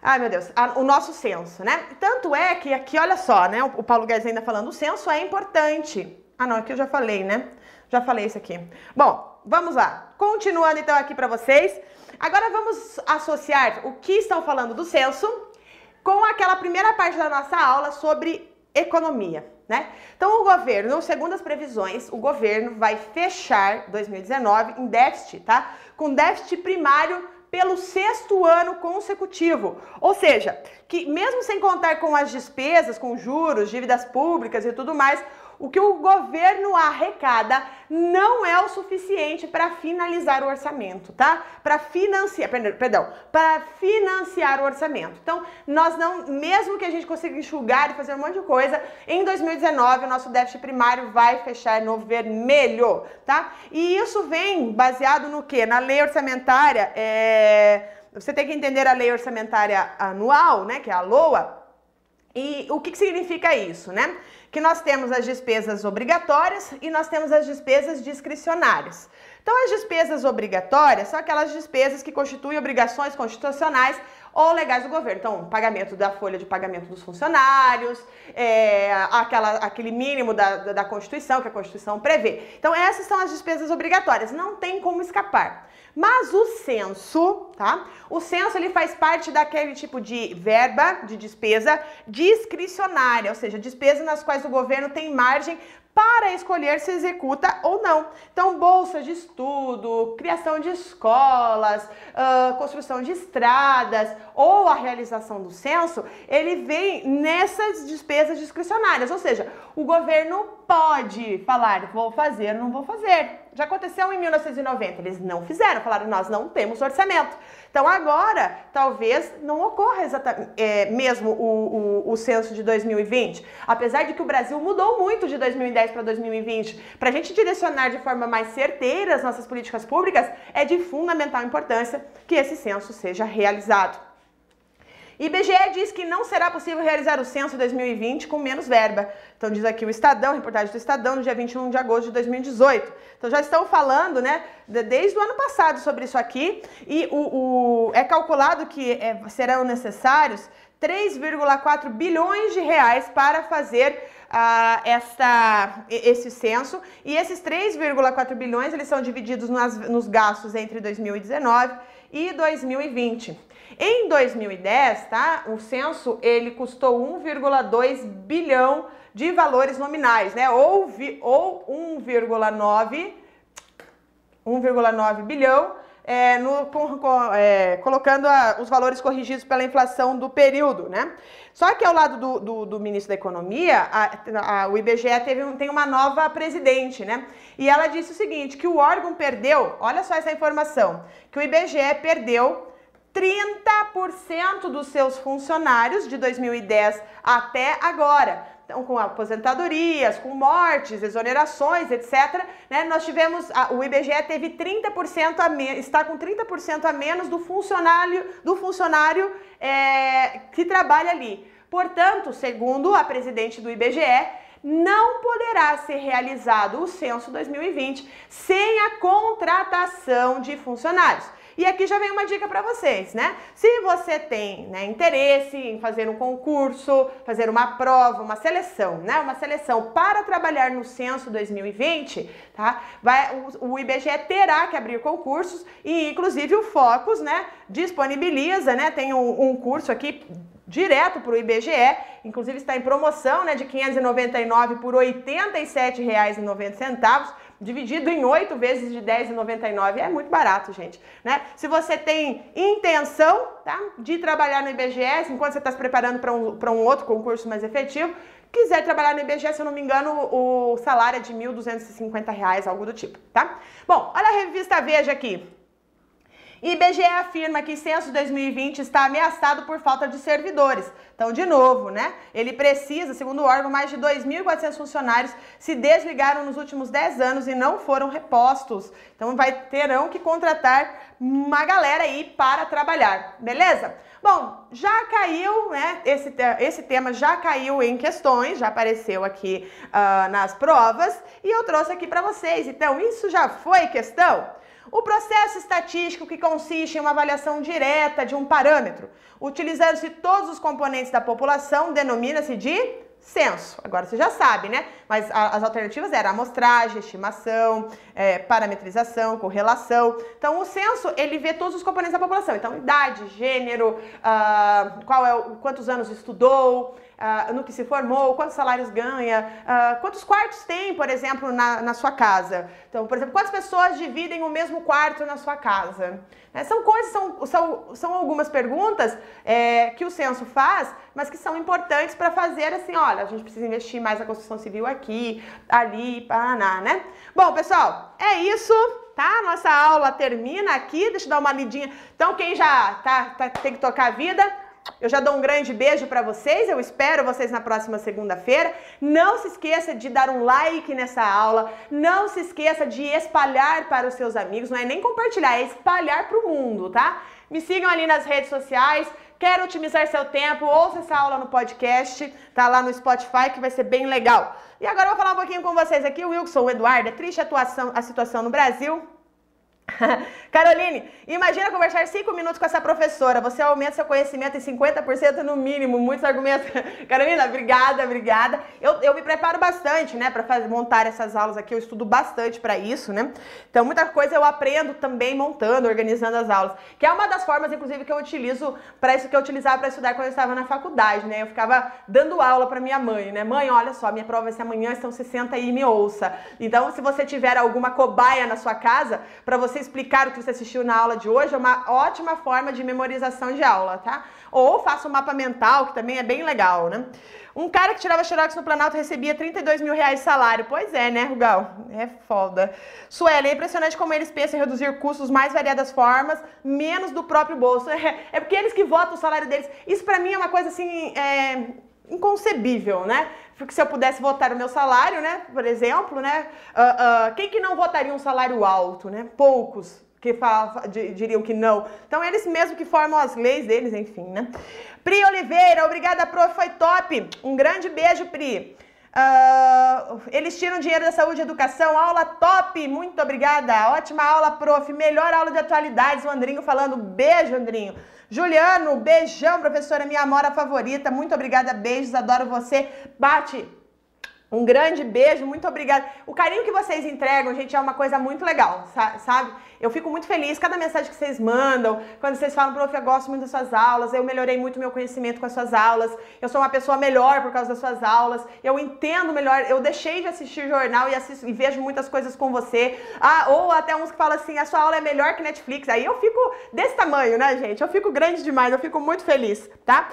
Ai, meu Deus, a, o nosso censo, né? Tanto é que aqui, olha só, né? O, o Paulo Guedes ainda falando, o censo é importante. Ah, não, aqui eu já falei, né? Já falei isso aqui. Bom, vamos lá. Continuando então aqui para vocês. Agora vamos associar o que estão falando do censo com aquela primeira parte da nossa aula sobre economia, né? Então, o governo, segundo as previsões, o governo vai fechar 2019 em déficit, tá? Com déficit primário pelo sexto ano consecutivo. Ou seja, que mesmo sem contar com as despesas, com juros, dívidas públicas e tudo mais, o que o governo arrecada não é o suficiente para finalizar o orçamento, tá? Para financiar, perdão, para financiar o orçamento. Então, nós não, mesmo que a gente consiga enxugar e fazer um monte de coisa, em 2019 o nosso déficit primário vai fechar no vermelho, tá? E isso vem baseado no que? Na lei orçamentária, é... você tem que entender a lei orçamentária anual, né, que é a LOA, e o que, que significa isso, né? Que nós temos as despesas obrigatórias e nós temos as despesas discricionárias. Então, as despesas obrigatórias são aquelas despesas que constituem obrigações constitucionais ou legais do governo. Então, pagamento da folha de pagamento dos funcionários, é, aquela, aquele mínimo da, da, da Constituição, que a Constituição prevê. Então, essas são as despesas obrigatórias, não tem como escapar. Mas o censo, tá? O censo ele faz parte daquele tipo de verba de despesa discricionária, ou seja, despesas nas quais o governo tem margem para escolher se executa ou não. Então, bolsa de estudo, criação de escolas, uh, construção de estradas ou a realização do censo, ele vem nessas despesas discricionárias, ou seja, o governo pode falar, vou fazer, não vou fazer. Já aconteceu em 1990, eles não fizeram, falaram, nós não temos orçamento. Então agora, talvez não ocorra exatamente, é, mesmo o, o, o censo de 2020. Apesar de que o Brasil mudou muito de 2010 para 2020. Para a gente direcionar de forma mais certeira as nossas políticas públicas, é de fundamental importância que esse censo seja realizado. IBGE diz que não será possível realizar o censo 2020 com menos verba. Então diz aqui o Estadão, reportagem do Estadão, no dia 21 de agosto de 2018. Então já estão falando, né, desde o ano passado sobre isso aqui, e o, o é calculado que é, serão necessários 3,4 bilhões de reais para fazer uh, essa, esse censo. E esses 3,4 bilhões eles são divididos nas, nos gastos entre 2019 e 2020. Em 2010, tá? O censo ele custou 1,2 bilhão de valores nominais, né? Ou, ou 1,9 1,9 bilhão é, no, com, com, é, colocando a, os valores corrigidos pela inflação do período, né? Só que ao lado do, do, do ministro da Economia, a, a, o IBGE teve um, tem uma nova presidente, né? E ela disse o seguinte, que o órgão perdeu, olha só essa informação, que o IBGE perdeu 30% dos seus funcionários de 2010 até agora. Então, com aposentadorias, com mortes, exonerações, etc. Né, nós tivemos, a, o IBGE teve 30% a menos, está com 30% a menos do funcionário, do funcionário é, que trabalha ali. Portanto, segundo a presidente do IBGE, não poderá ser realizado o censo 2020 sem a contratação de funcionários. E aqui já vem uma dica para vocês, né? Se você tem né, interesse em fazer um concurso, fazer uma prova, uma seleção, né? Uma seleção para trabalhar no censo 2020, tá? Vai, o, o IBGE terá que abrir concursos e, inclusive, o Focus, né? Disponibiliza, né? Tem um, um curso aqui direto para o IBGE, inclusive está em promoção, né? De 599 por R$ 87,90 dividido em 8 vezes de R$10,99. É muito barato, gente. Né? Se você tem intenção tá, de trabalhar no IBGE, enquanto você está se preparando para um, um outro concurso mais efetivo, quiser trabalhar no IBGE, se eu não me engano, o salário é de R$ 1.250, algo do tipo, tá? Bom, olha a revista Veja aqui. IBGE afirma que censo 2020 está ameaçado por falta de servidores. Então, de novo, né? Ele precisa, segundo o órgão, mais de 2.400 funcionários se desligaram nos últimos 10 anos e não foram repostos. Então, vai terão que contratar uma galera aí para trabalhar, beleza? Bom, já caiu, né? Esse, esse tema já caiu em questões, já apareceu aqui uh, nas provas e eu trouxe aqui para vocês. Então, isso já foi questão? O processo estatístico que consiste em uma avaliação direta de um parâmetro, utilizando-se todos os componentes da população, denomina-se de censo. Agora você já sabe, né? Mas a, as alternativas eram amostragem, estimação, é, parametrização, correlação. Então o censo ele vê todos os componentes da população. Então idade, gênero, uh, qual é o, quantos anos estudou, uh, no que se formou, quantos salários ganha, uh, quantos quartos tem, por exemplo, na, na sua casa. Então, por exemplo, quantas pessoas dividem o mesmo quarto na sua casa. É, são coisas, são, são, são algumas perguntas é, que o censo faz, mas que são importantes para fazer assim, olha, a gente precisa investir mais na construção civil aqui, ali, Paraná, né? Bom, pessoal, é isso tá? Nossa aula termina aqui. Deixa eu dar uma lidinha. Então, quem já tá, tá tem que tocar a vida, eu já dou um grande beijo para vocês, eu espero vocês na próxima segunda-feira. Não se esqueça de dar um like nessa aula, não se esqueça de espalhar para os seus amigos, não é nem compartilhar, é espalhar para o mundo, tá? Me sigam ali nas redes sociais. Quero otimizar seu tempo, ouça essa aula no podcast, tá lá no Spotify que vai ser bem legal. E agora eu vou falar um pouquinho com vocês aqui, Wilson, o Eduardo, é triste a, atuação, a situação no Brasil. Caroline, imagina conversar cinco minutos com essa professora. Você aumenta seu conhecimento em 50% no mínimo. Muitos argumentos. Carolina, obrigada, obrigada. Eu, eu me preparo bastante, né, para montar essas aulas aqui. Eu estudo bastante para isso, né? Então, muita coisa eu aprendo também montando, organizando as aulas. Que é uma das formas, inclusive, que eu utilizo para isso que eu utilizava para estudar quando eu estava na faculdade, né? Eu ficava dando aula para minha mãe, né? Mãe, olha só, minha prova vai ser amanhã, são 60 e me ouça. Então, se você tiver alguma cobaia na sua casa, para você você explicar o que você assistiu na aula de hoje é uma ótima forma de memorização de aula, tá? Ou faça um mapa mental, que também é bem legal, né? Um cara que tirava xerox no Planalto recebia 32 mil reais de salário. Pois é, né, Rugal? É foda. Sueli, é impressionante como eles pensam em reduzir custos mais variadas formas, menos do próprio bolso. É, é porque eles que votam o salário deles. Isso para mim é uma coisa assim. É inconcebível, né? Porque se eu pudesse votar o meu salário, né, por exemplo, né, uh, uh, quem que não votaria um salário alto, né? Poucos que falam, diriam que não. Então eles mesmo que formam as leis deles, enfim, né? Pri Oliveira, obrigada, prof, foi top. Um grande beijo, Pri. Uh, eles tiram dinheiro da saúde e educação, aula top, muito obrigada. Ótima aula, prof. Melhor aula de atualidades. O Andrinho falando, beijo, Andrinho. Juliano, beijão, professora, minha amora favorita. Muito obrigada, beijos, adoro você. Bate. Um grande beijo, muito obrigada. O carinho que vocês entregam, gente, é uma coisa muito legal, sabe? Eu fico muito feliz, cada mensagem que vocês mandam, quando vocês falam, prof, eu gosto muito das suas aulas, eu melhorei muito meu conhecimento com as suas aulas, eu sou uma pessoa melhor por causa das suas aulas, eu entendo melhor, eu deixei de assistir jornal e, assisto, e vejo muitas coisas com você. Ah, ou até uns que falam assim, a sua aula é melhor que Netflix. Aí eu fico desse tamanho, né, gente? Eu fico grande demais, eu fico muito feliz, tá?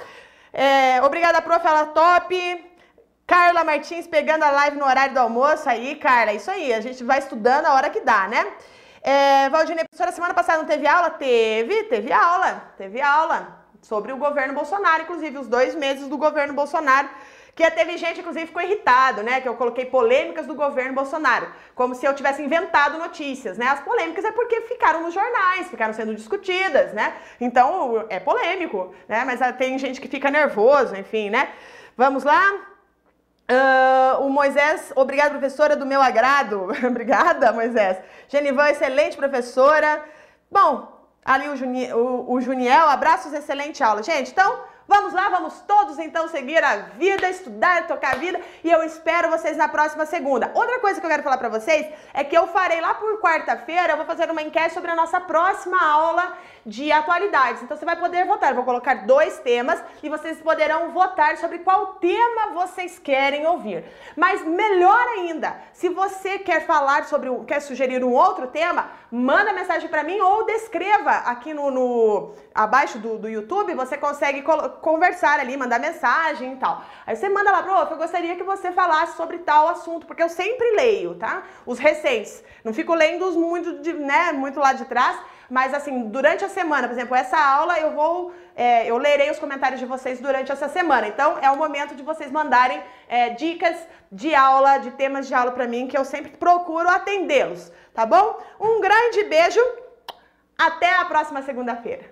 É, obrigada, prof, ela top. Carla Martins pegando a live no horário do almoço. Aí, Carla, isso aí. A gente vai estudando a hora que dá, né? É, Valdinei, professora, semana passada não teve aula? Teve, teve aula, teve aula sobre o governo Bolsonaro, inclusive os dois meses do governo Bolsonaro. Que teve gente, inclusive, ficou irritado, né? Que eu coloquei polêmicas do governo Bolsonaro, como se eu tivesse inventado notícias, né? As polêmicas é porque ficaram nos jornais, ficaram sendo discutidas, né? Então é polêmico, né? Mas ah, tem gente que fica nervoso, enfim, né? Vamos lá? Uh, o Moisés, obrigada professora do meu agrado. Obrigada, Moisés. Genivan, excelente professora. Bom, ali o, Juni, o, o Juniel, abraços, excelente aula. Gente, então Vamos lá, vamos todos então seguir a vida, estudar, tocar a vida e eu espero vocês na próxima segunda. Outra coisa que eu quero falar para vocês é que eu farei lá por quarta-feira, eu vou fazer uma enquete sobre a nossa próxima aula de atualidades. Então você vai poder votar. Eu vou colocar dois temas e vocês poderão votar sobre qual tema vocês querem ouvir. Mas melhor ainda, se você quer falar sobre, quer sugerir um outro tema, manda mensagem para mim ou descreva aqui no, no abaixo do, do YouTube. Você consegue conversar ali, mandar mensagem e tal. Aí você manda lá, prof, eu gostaria que você falasse sobre tal assunto, porque eu sempre leio, tá? Os recentes. Não fico lendo os muito, de, né, muito lá de trás, mas assim, durante a semana, por exemplo, essa aula eu vou, é, eu lerei os comentários de vocês durante essa semana. Então é o momento de vocês mandarem é, dicas de aula, de temas de aula para mim, que eu sempre procuro atendê-los, tá bom? Um grande beijo, até a próxima segunda-feira.